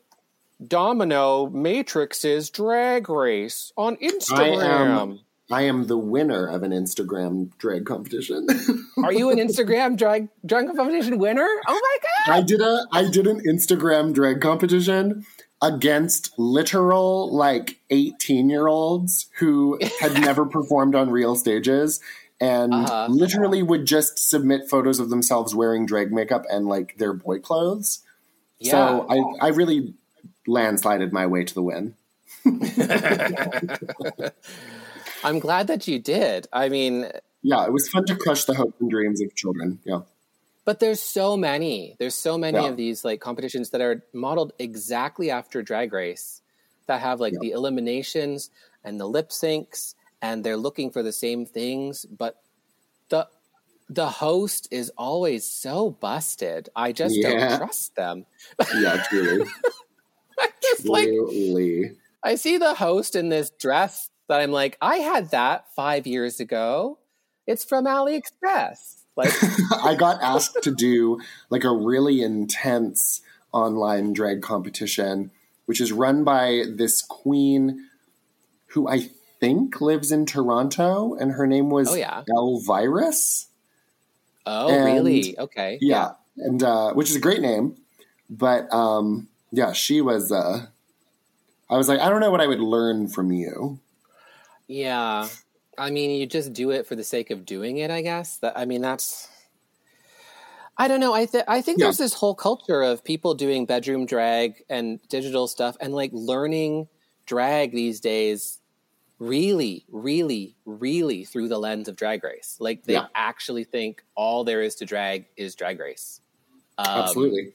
Domino Matrix's drag race on Instagram. I am the winner of an Instagram drag competition. (laughs) Are you an Instagram drag drag competition winner? Oh my god! I did a I did an Instagram drag competition against literal like 18 year olds who had (laughs) never performed on real stages and Uh-huh. literally would just submit photos of themselves wearing drag makeup and like their boy clothes. Yeah. So I, I really landslided my way to the win. (laughs) I'm glad that you did. I mean, Yeah, it was fun to crush the hopes and dreams of children. Yeah. but there's so many. There's so many Yeah. of these like competitions that are modeled exactly after Drag Race that have like Yeah. the eliminations and the lip syncs and they're looking for the same things, but the the host is always so busted. I just Yeah. don't trust them. Yeah, truly. (laughs) Just like truly. I see the host in this dress that I'm like, I had that five years ago. It's from AliExpress. Like, (laughs) I got asked to do like a really intense online drag competition, which is run by this queen who I think lives in Toronto, and her name was Oh, yeah. Elvirus. oh, And- really? Okay. Yeah, and uh, which is a great name, but um, yeah, she was. Uh, I was like, I don't know what I would learn from you. Yeah. I mean, you just do it for the sake of doing it, I guess. That I mean, that's I don't know. I th- I think Yeah. there's this whole culture of people doing bedroom drag and digital stuff and like learning drag these days really, really, really through the lens of Drag Race. Like they Yeah. actually think all there is to drag is Drag Race. Um, Absolutely.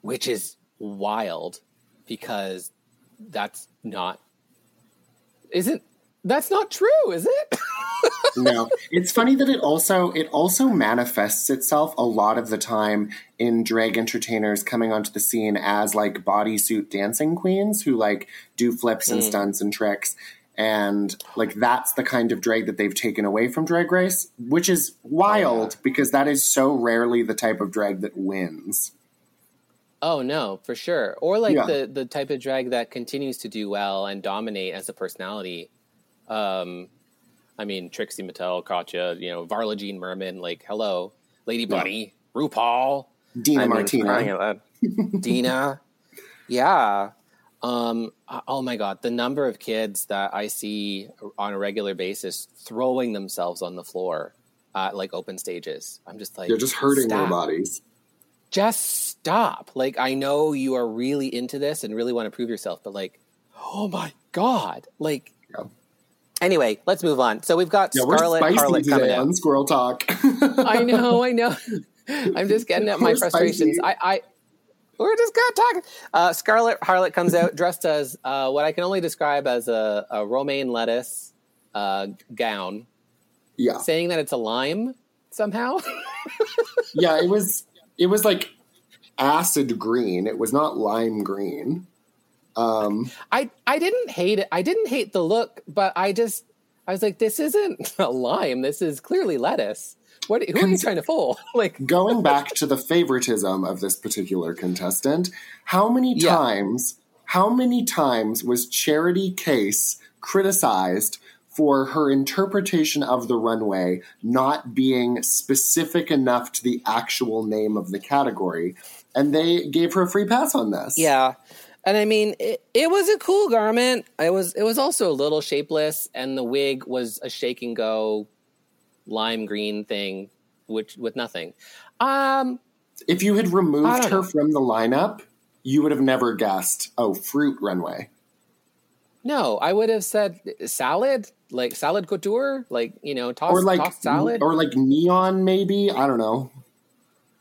which is wild because that's not isn't that's not true is it no. It's funny that it also it also manifests itself a lot of the time in drag entertainers coming onto the scene as like bodysuit dancing queens who like do flips and Mm. stunts and tricks. And like that's the kind of drag that they've taken away from drag race which is wild because that is so rarely the type of drag that wins. Oh no for sure. Or like Yeah. the the type of drag that continues to do well and dominate as a personality. Um i mean trixie mattel katya you know varla jean merman like hello lady bunny rupaul dina I mean, martina crying out loud. (laughs) Dina. Yeah. Um, oh my God. The number of kids that I see on a regular basis throwing themselves on the floor at like open stages. I'm just like, they're just hurting their bodies Just stop. Like, I know you are really into this and really want to prove yourself, but like, oh my God. Like, Yeah. Anyway, let's move on. So we've got yeah we're Scarlett spicy Harlot coming today out. on squirrel talk I know, I know. (laughs) I'm just getting at my We're frustrations. spicy. I, I, we're just gonna talk. Uh, Scarlett Harlot comes out dressed as uh, what I can only describe as a, a romaine lettuce uh, gown, yeah saying that it's a lime somehow. (laughs) yeah it was it was like acid green it was not lime green um I, I didn't hate it. I didn't hate the look, but I just I was like, this isn't (laughs) a lime. This is clearly lettuce. What? Who are you trying to fool? (laughs) Like, going back to the favoritism of this particular contestant how many Yeah. times how many times was Charity Kase criticized for her interpretation of the runway not being specific enough to the actual name of the category and they gave her a free pass on this Yeah. And I mean, it, it was a cool garment. It was it was also a little shapeless, and the wig was a shake and go lime green thing, which with nothing. Um, if you had removed her know. from the lineup you would have never guessed oh fruit runway no, I would have said salad, like salad couture, like you know, or like tossed salad. or like neon maybe i don't know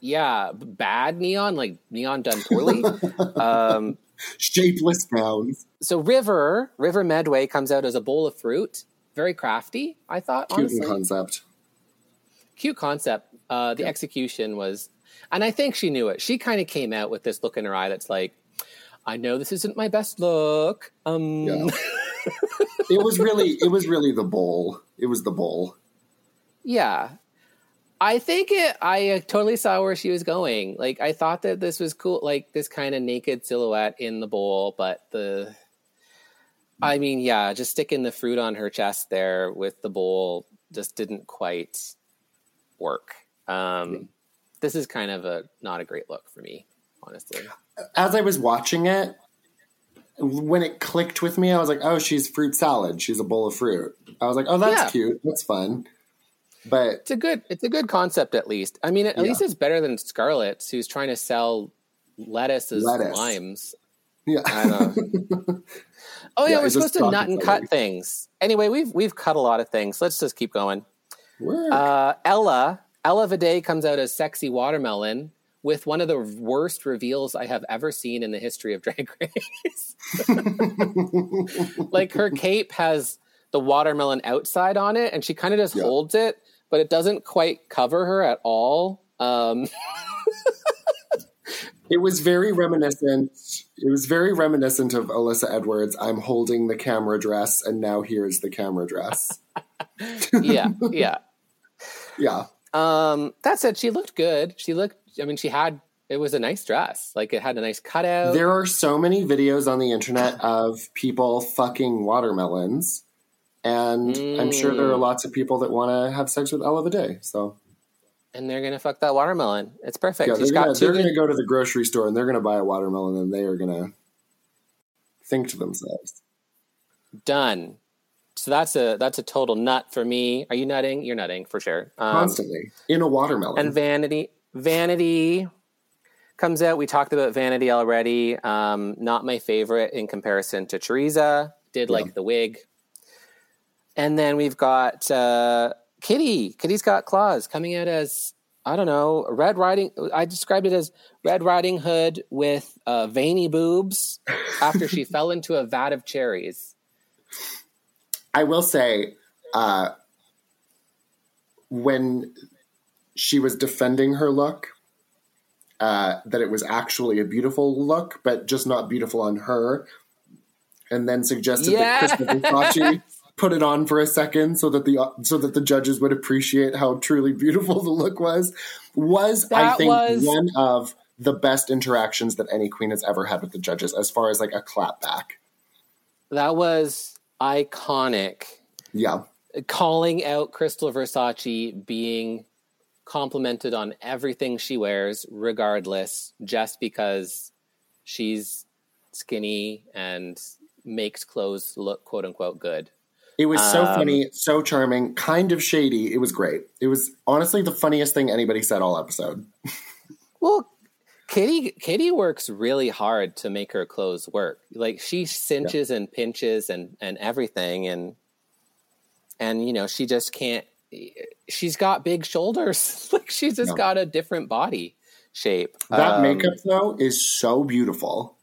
yeah, bad neon, like neon done poorly. (laughs) um, shapeless gowns so River River Medway comes out as a bowl of fruit, very crafty. I thought cute honestly. concept cute concept. Uh, the execution was, and I think she knew it. She kind of came out with this look in her eye that's like, I know this isn't my best look. Um, Yeah. yeah. (laughs) it was really it was really the bowl it was the bowl I think it. I uh, totally saw where she was going. Like, I thought that this was cool, like this kind of naked silhouette in the bowl, but the. I mean, yeah, just sticking the fruit on her chest there with the bowl just didn't quite work. Um, This is kind of a not a great look for me, honestly. as i was watching it when it clicked with me i was like oh she's fruit salad she's a bowl of fruit i was like oh that's Yeah. cute that's fun but It's a good it's a good concept at least. I mean, at Yeah. least it's better than Scarlett's, who's trying to sell lettuce as Lettuce. limes. yeah I know. (laughs) Oh yeah, Yeah, we're supposed to nut and cut things. Anyway, we've we've cut a lot of things. Let's just keep going. Uh, Ella Ella Vaday comes out as sexy watermelon with one of the worst reveals I have ever seen in the history of Drag Race. (laughs) like her cape has the watermelon outside on it, and she kind of just Yeah. holds it, but it doesn't quite cover her at all. Um, (laughs) it was very reminiscent it was very reminiscent of alyssa edwards i'm holding the camera dress and now here's the camera dress (laughs) yeah, yeah. yeah Um, that said, she looked good. She looked. I mean, she had. It was a nice dress. Like it had a nice cutout. There are so many videos on the internet of people fucking watermelons. And I'm sure there are Mm. lots of people that want to have sex with Ella Vaday. So and they're gonna fuck that watermelon. It's perfect. yeah, they're gonna, they're good- gonna go to the grocery store and they're gonna buy a watermelon and they are gonna think to themselves. done. So that's a that's a total nut for me. Are you nutting? You're nutting for sure. Um, Constantly. In a watermelon. and vanity, vanity comes out. We talked about vanity already. Um, not my favorite in comparison to Teresa. did Yeah. like the wig. And then we've got uh, Kitty. Kitty's got claws coming out as I don't know, Red Riding. I described it as Red Riding Hood with uh, veiny boobs after she (laughs) fell into a vat of cherries. I will say, uh, when she was defending her look, uh, that it was actually a beautiful look, but just not beautiful on her, and then suggested Yes! that Krystal Versace put it on for a second so that the uh, so that the judges would appreciate how truly beautiful the look was. Was I think was- one of the best interactions that any queen has ever had with the judges, as far as like a clap back. That was iconic. Yeah. calling out Krystal Versace being complimented on everything she wears, regardless, just because she's skinny and makes clothes look quote unquote good. It was so Um, funny, so charming, kind of shady. It was great. It was honestly the funniest thing anybody said all episode. (laughs) Well, Kitty Kitty works really hard to make her clothes work. Like she cinches and pinches and and everything and and you know, she just can't she's got big shoulders. (laughs) like she's just Yeah. got a different body shape. That Um, makeup though is so beautiful.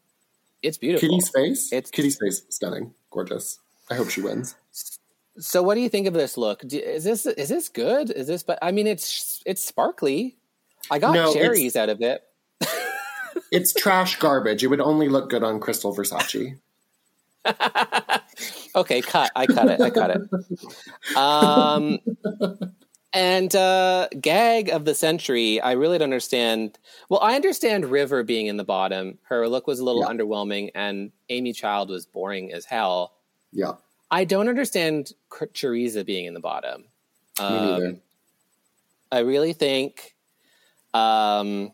It's beautiful. Kitty's face, It's- Kitty's face, stunning, gorgeous. I hope she wins. So, what do you think of this look? Do, is this is this good? Is this? But I mean, it's it's sparkly. I got No, cherries out of it. (laughs) It's trash garbage. It would only look good on Krystal Versace. (laughs) Okay, cut. I cut it. I cut it. Um, and uh, gag of the century. I really don't understand. Well, I understand River being in the bottom. Her look was a little Yeah. underwhelming, and Amy Child was boring as hell. Yeah, I don't understand Ch- Choriza being in the bottom. me neither. Um, I really think, um,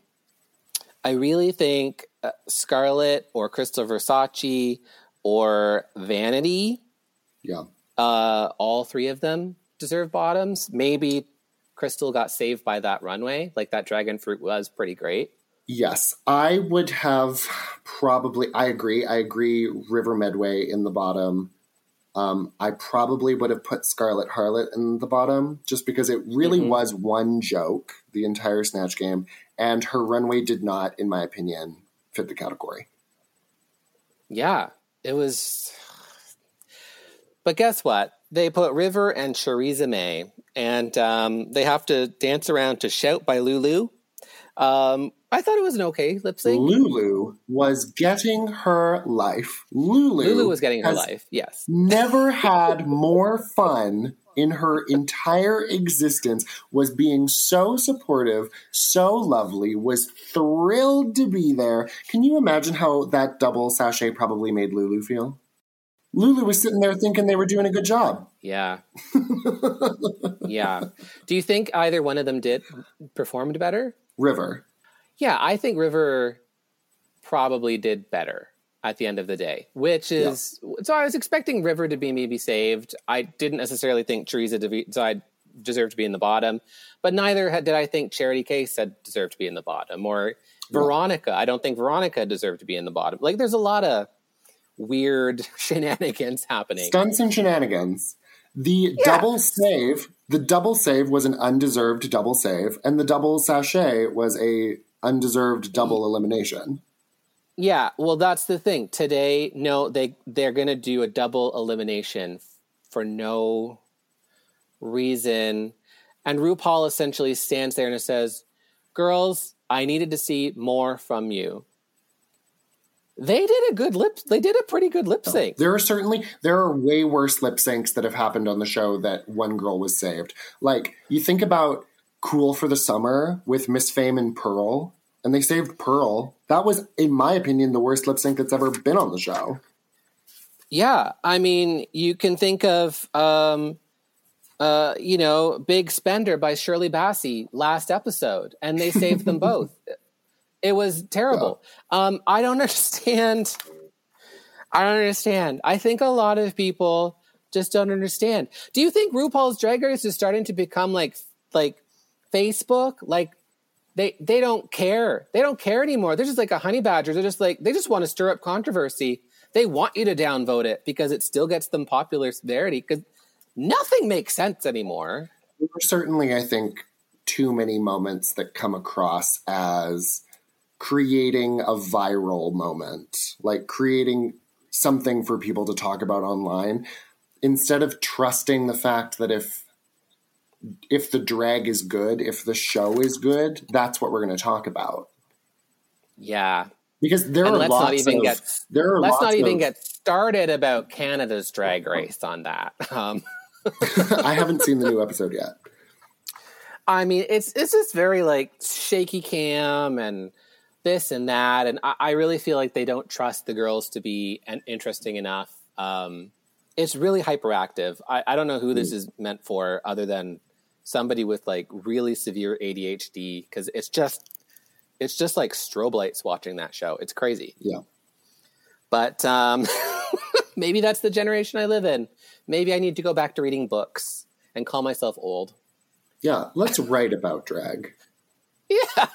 I really think uh, Scarlett or Krystal Versace or Vanity, Yeah, uh, all three of them deserve bottoms. Maybe Krystal got saved by that runway. Like that dragon fruit was pretty great. yes. I would have probably. I agree. I agree. River Medway in the bottom. Um, I probably would have put Scarlett Harlot in the bottom just because it really Mhm. was one joke the entire Snatch game, and her runway did not, in my opinion, fit the category. Yeah, it was. But guess what? They put River and Choriza May, and um, they have to dance around to "Shout" by Lulu. Um, I thought it was an okay lip sync. Lulu was getting her life. Lulu, Lulu was getting her life. Yes. Never had more fun in her entire existence. Was being so supportive, so lovely. Was thrilled to be there. Can you imagine how that double sashay probably made Lulu feel? Lulu was sitting there thinking they were doing a good job. Yeah. yeah. (laughs) Do you think either one of them did performed better? River. Yeah, I think River probably did better at the end of the day, which is so I was expecting River to be maybe saved. I didn't necessarily think Teresa Devide deserved to be in the bottom, but neither had, did I think Charity Kase said deserved to be in the bottom or Veronica. I don't think Veronica deserved to be in the bottom. Like there's a lot of weird (laughs) shenanigans happening. Stunts and shenanigans. The double save, the double save was an undeserved double save, and the double sashay was a undeserved double elimination. Yeah, well, that's the thing. Today, no, they they're gonna do a double elimination for no reason, and RuPaul essentially stands there and says, "Girls, I needed to see more from you." They did a good lip. They did a pretty good lip oh. sync. There are certainly there are way worse lip syncs that have happened on the show that one girl was saved. Like you think about Cool for the Summer with Miss Fame and Pearl, and they saved Pearl. That was, in my opinion, the worst lip sync that's ever been on the show. Yeah, I mean, you can think of, um, uh, you know, Big Spender by Shirley Bassey last episode, and they saved them (laughs) both. It was terrible. Um, I don't (laughs) understand. I don't understand. I think a lot of people just don't understand. Do you think RuPaul's Drag Race is starting to become like like Facebook? Like they they don't care. They don't care anymore. They're just like a honey badger. They're just like they just want to stir up controversy. they want you to downvote it because it still gets them popularity because nothing makes sense anymore. There are certainly, I think, too many moments that come across as creating a viral moment, like creating something for people to talk about online instead of trusting the fact that if if the drag is good, if the show is good, that's what we're going to talk about. Yeah, because there and are let's lots not even of, get there are let's not even of, get started about Canada's drag race on that. (laughs) Um, (laughs) I haven't seen the new episode yet. I mean, it's it's just very like shaky cam and this and that, and I, I really feel like they don't trust the girls to be an, interesting enough. Um, it's really hyperactive. I, I don't know who this mm. is meant for, other than somebody with like really severe ADHD, because it's just it's just like strobe lights watching that show. It's crazy. Yeah. But um, (laughs) maybe that's the generation I live in. Maybe I need to go back to reading books and call myself old. Yeah, let's write about drag. Yeah.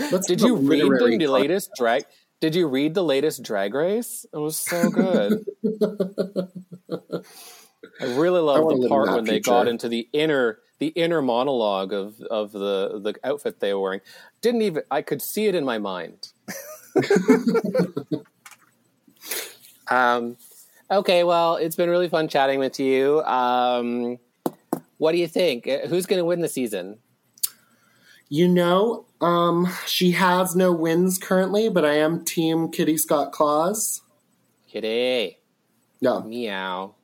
(laughs) Did you read the latest drag? Did you read the latest Drag Race? It was so good. (laughs) I really love the part when they got into the inner the inner monologue of of the the outfit they were wearing. Didn't even I could see it in my mind. (laughs) um, okay, well, it's been really fun chatting with you. Um, what do you think? Uh, who's going to win the season? You know, um, she has no wins currently, but I am Team Kitty Scott Claus. Kitty. Yeah. Meow.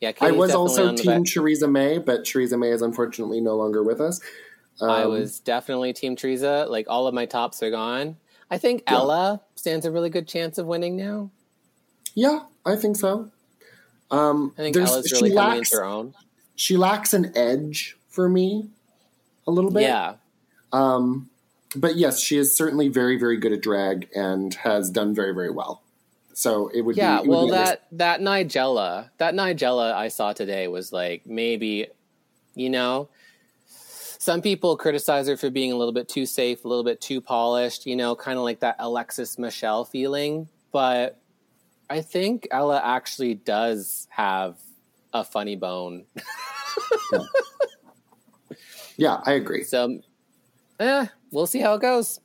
Yeah, Kitty's I was also Team Theresa May, but Theresa May is unfortunately no longer with us. Um, I was definitely Team Theresa. Like all of my tops are gone. I think yeah. Ella stands a really good chance of winning now. Yeah, I think so. Um, I think Ella's really coming lacks, into her own. She lacks an edge for me, a little bit. Yeah. Um, but yes, she is certainly very, very good at drag and has done very, very well. So it would yeah. Be, well, that that Nigella, that Nigella I saw today was like maybe, you know, some people criticize her for being a little bit too safe, a little bit too polished, you know, kind of like that Alexis Michelle feeling. But I think Ella actually does have a funny bone. yeah. yeah, I agree. So eh, we'll see how it goes.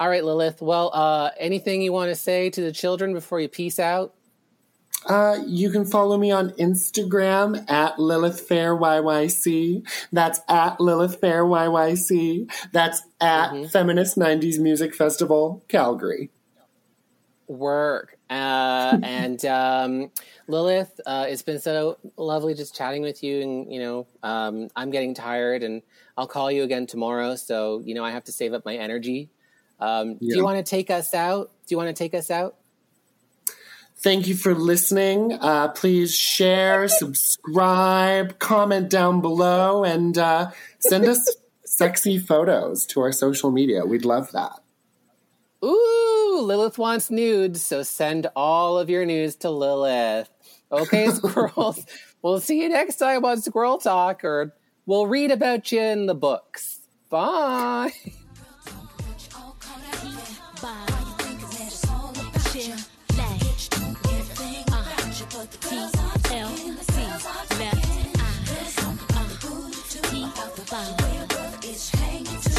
All right, Lilith. Well, uh, anything you want to say to the children before you peace out? Uh, you can follow me on Instagram at Lilith Fair YYC. That's at Lilith Fair YYC. That's at mm-hmm. Feminist 90s Music Festival, Calgary. Work. Uh, (laughs) and um, Lilith, uh, it's been so lovely just chatting with you. And, you know, um, I'm getting tired and I'll call you again tomorrow. So, you know, I have to save up my energy. Um, yeah. Do you want to take us out? Do you want to take us out? Thank you for listening. Uh, please share, (laughs) subscribe, comment down below, and uh, send us (laughs) sexy photos to our social media. We'd love that. Ooh, Lilith wants nudes, so send all of your nudes to Lilith. Okay, (laughs) squirrels. we'll see you next time on Squirrel Talk, or we'll read about you in the books. Bye.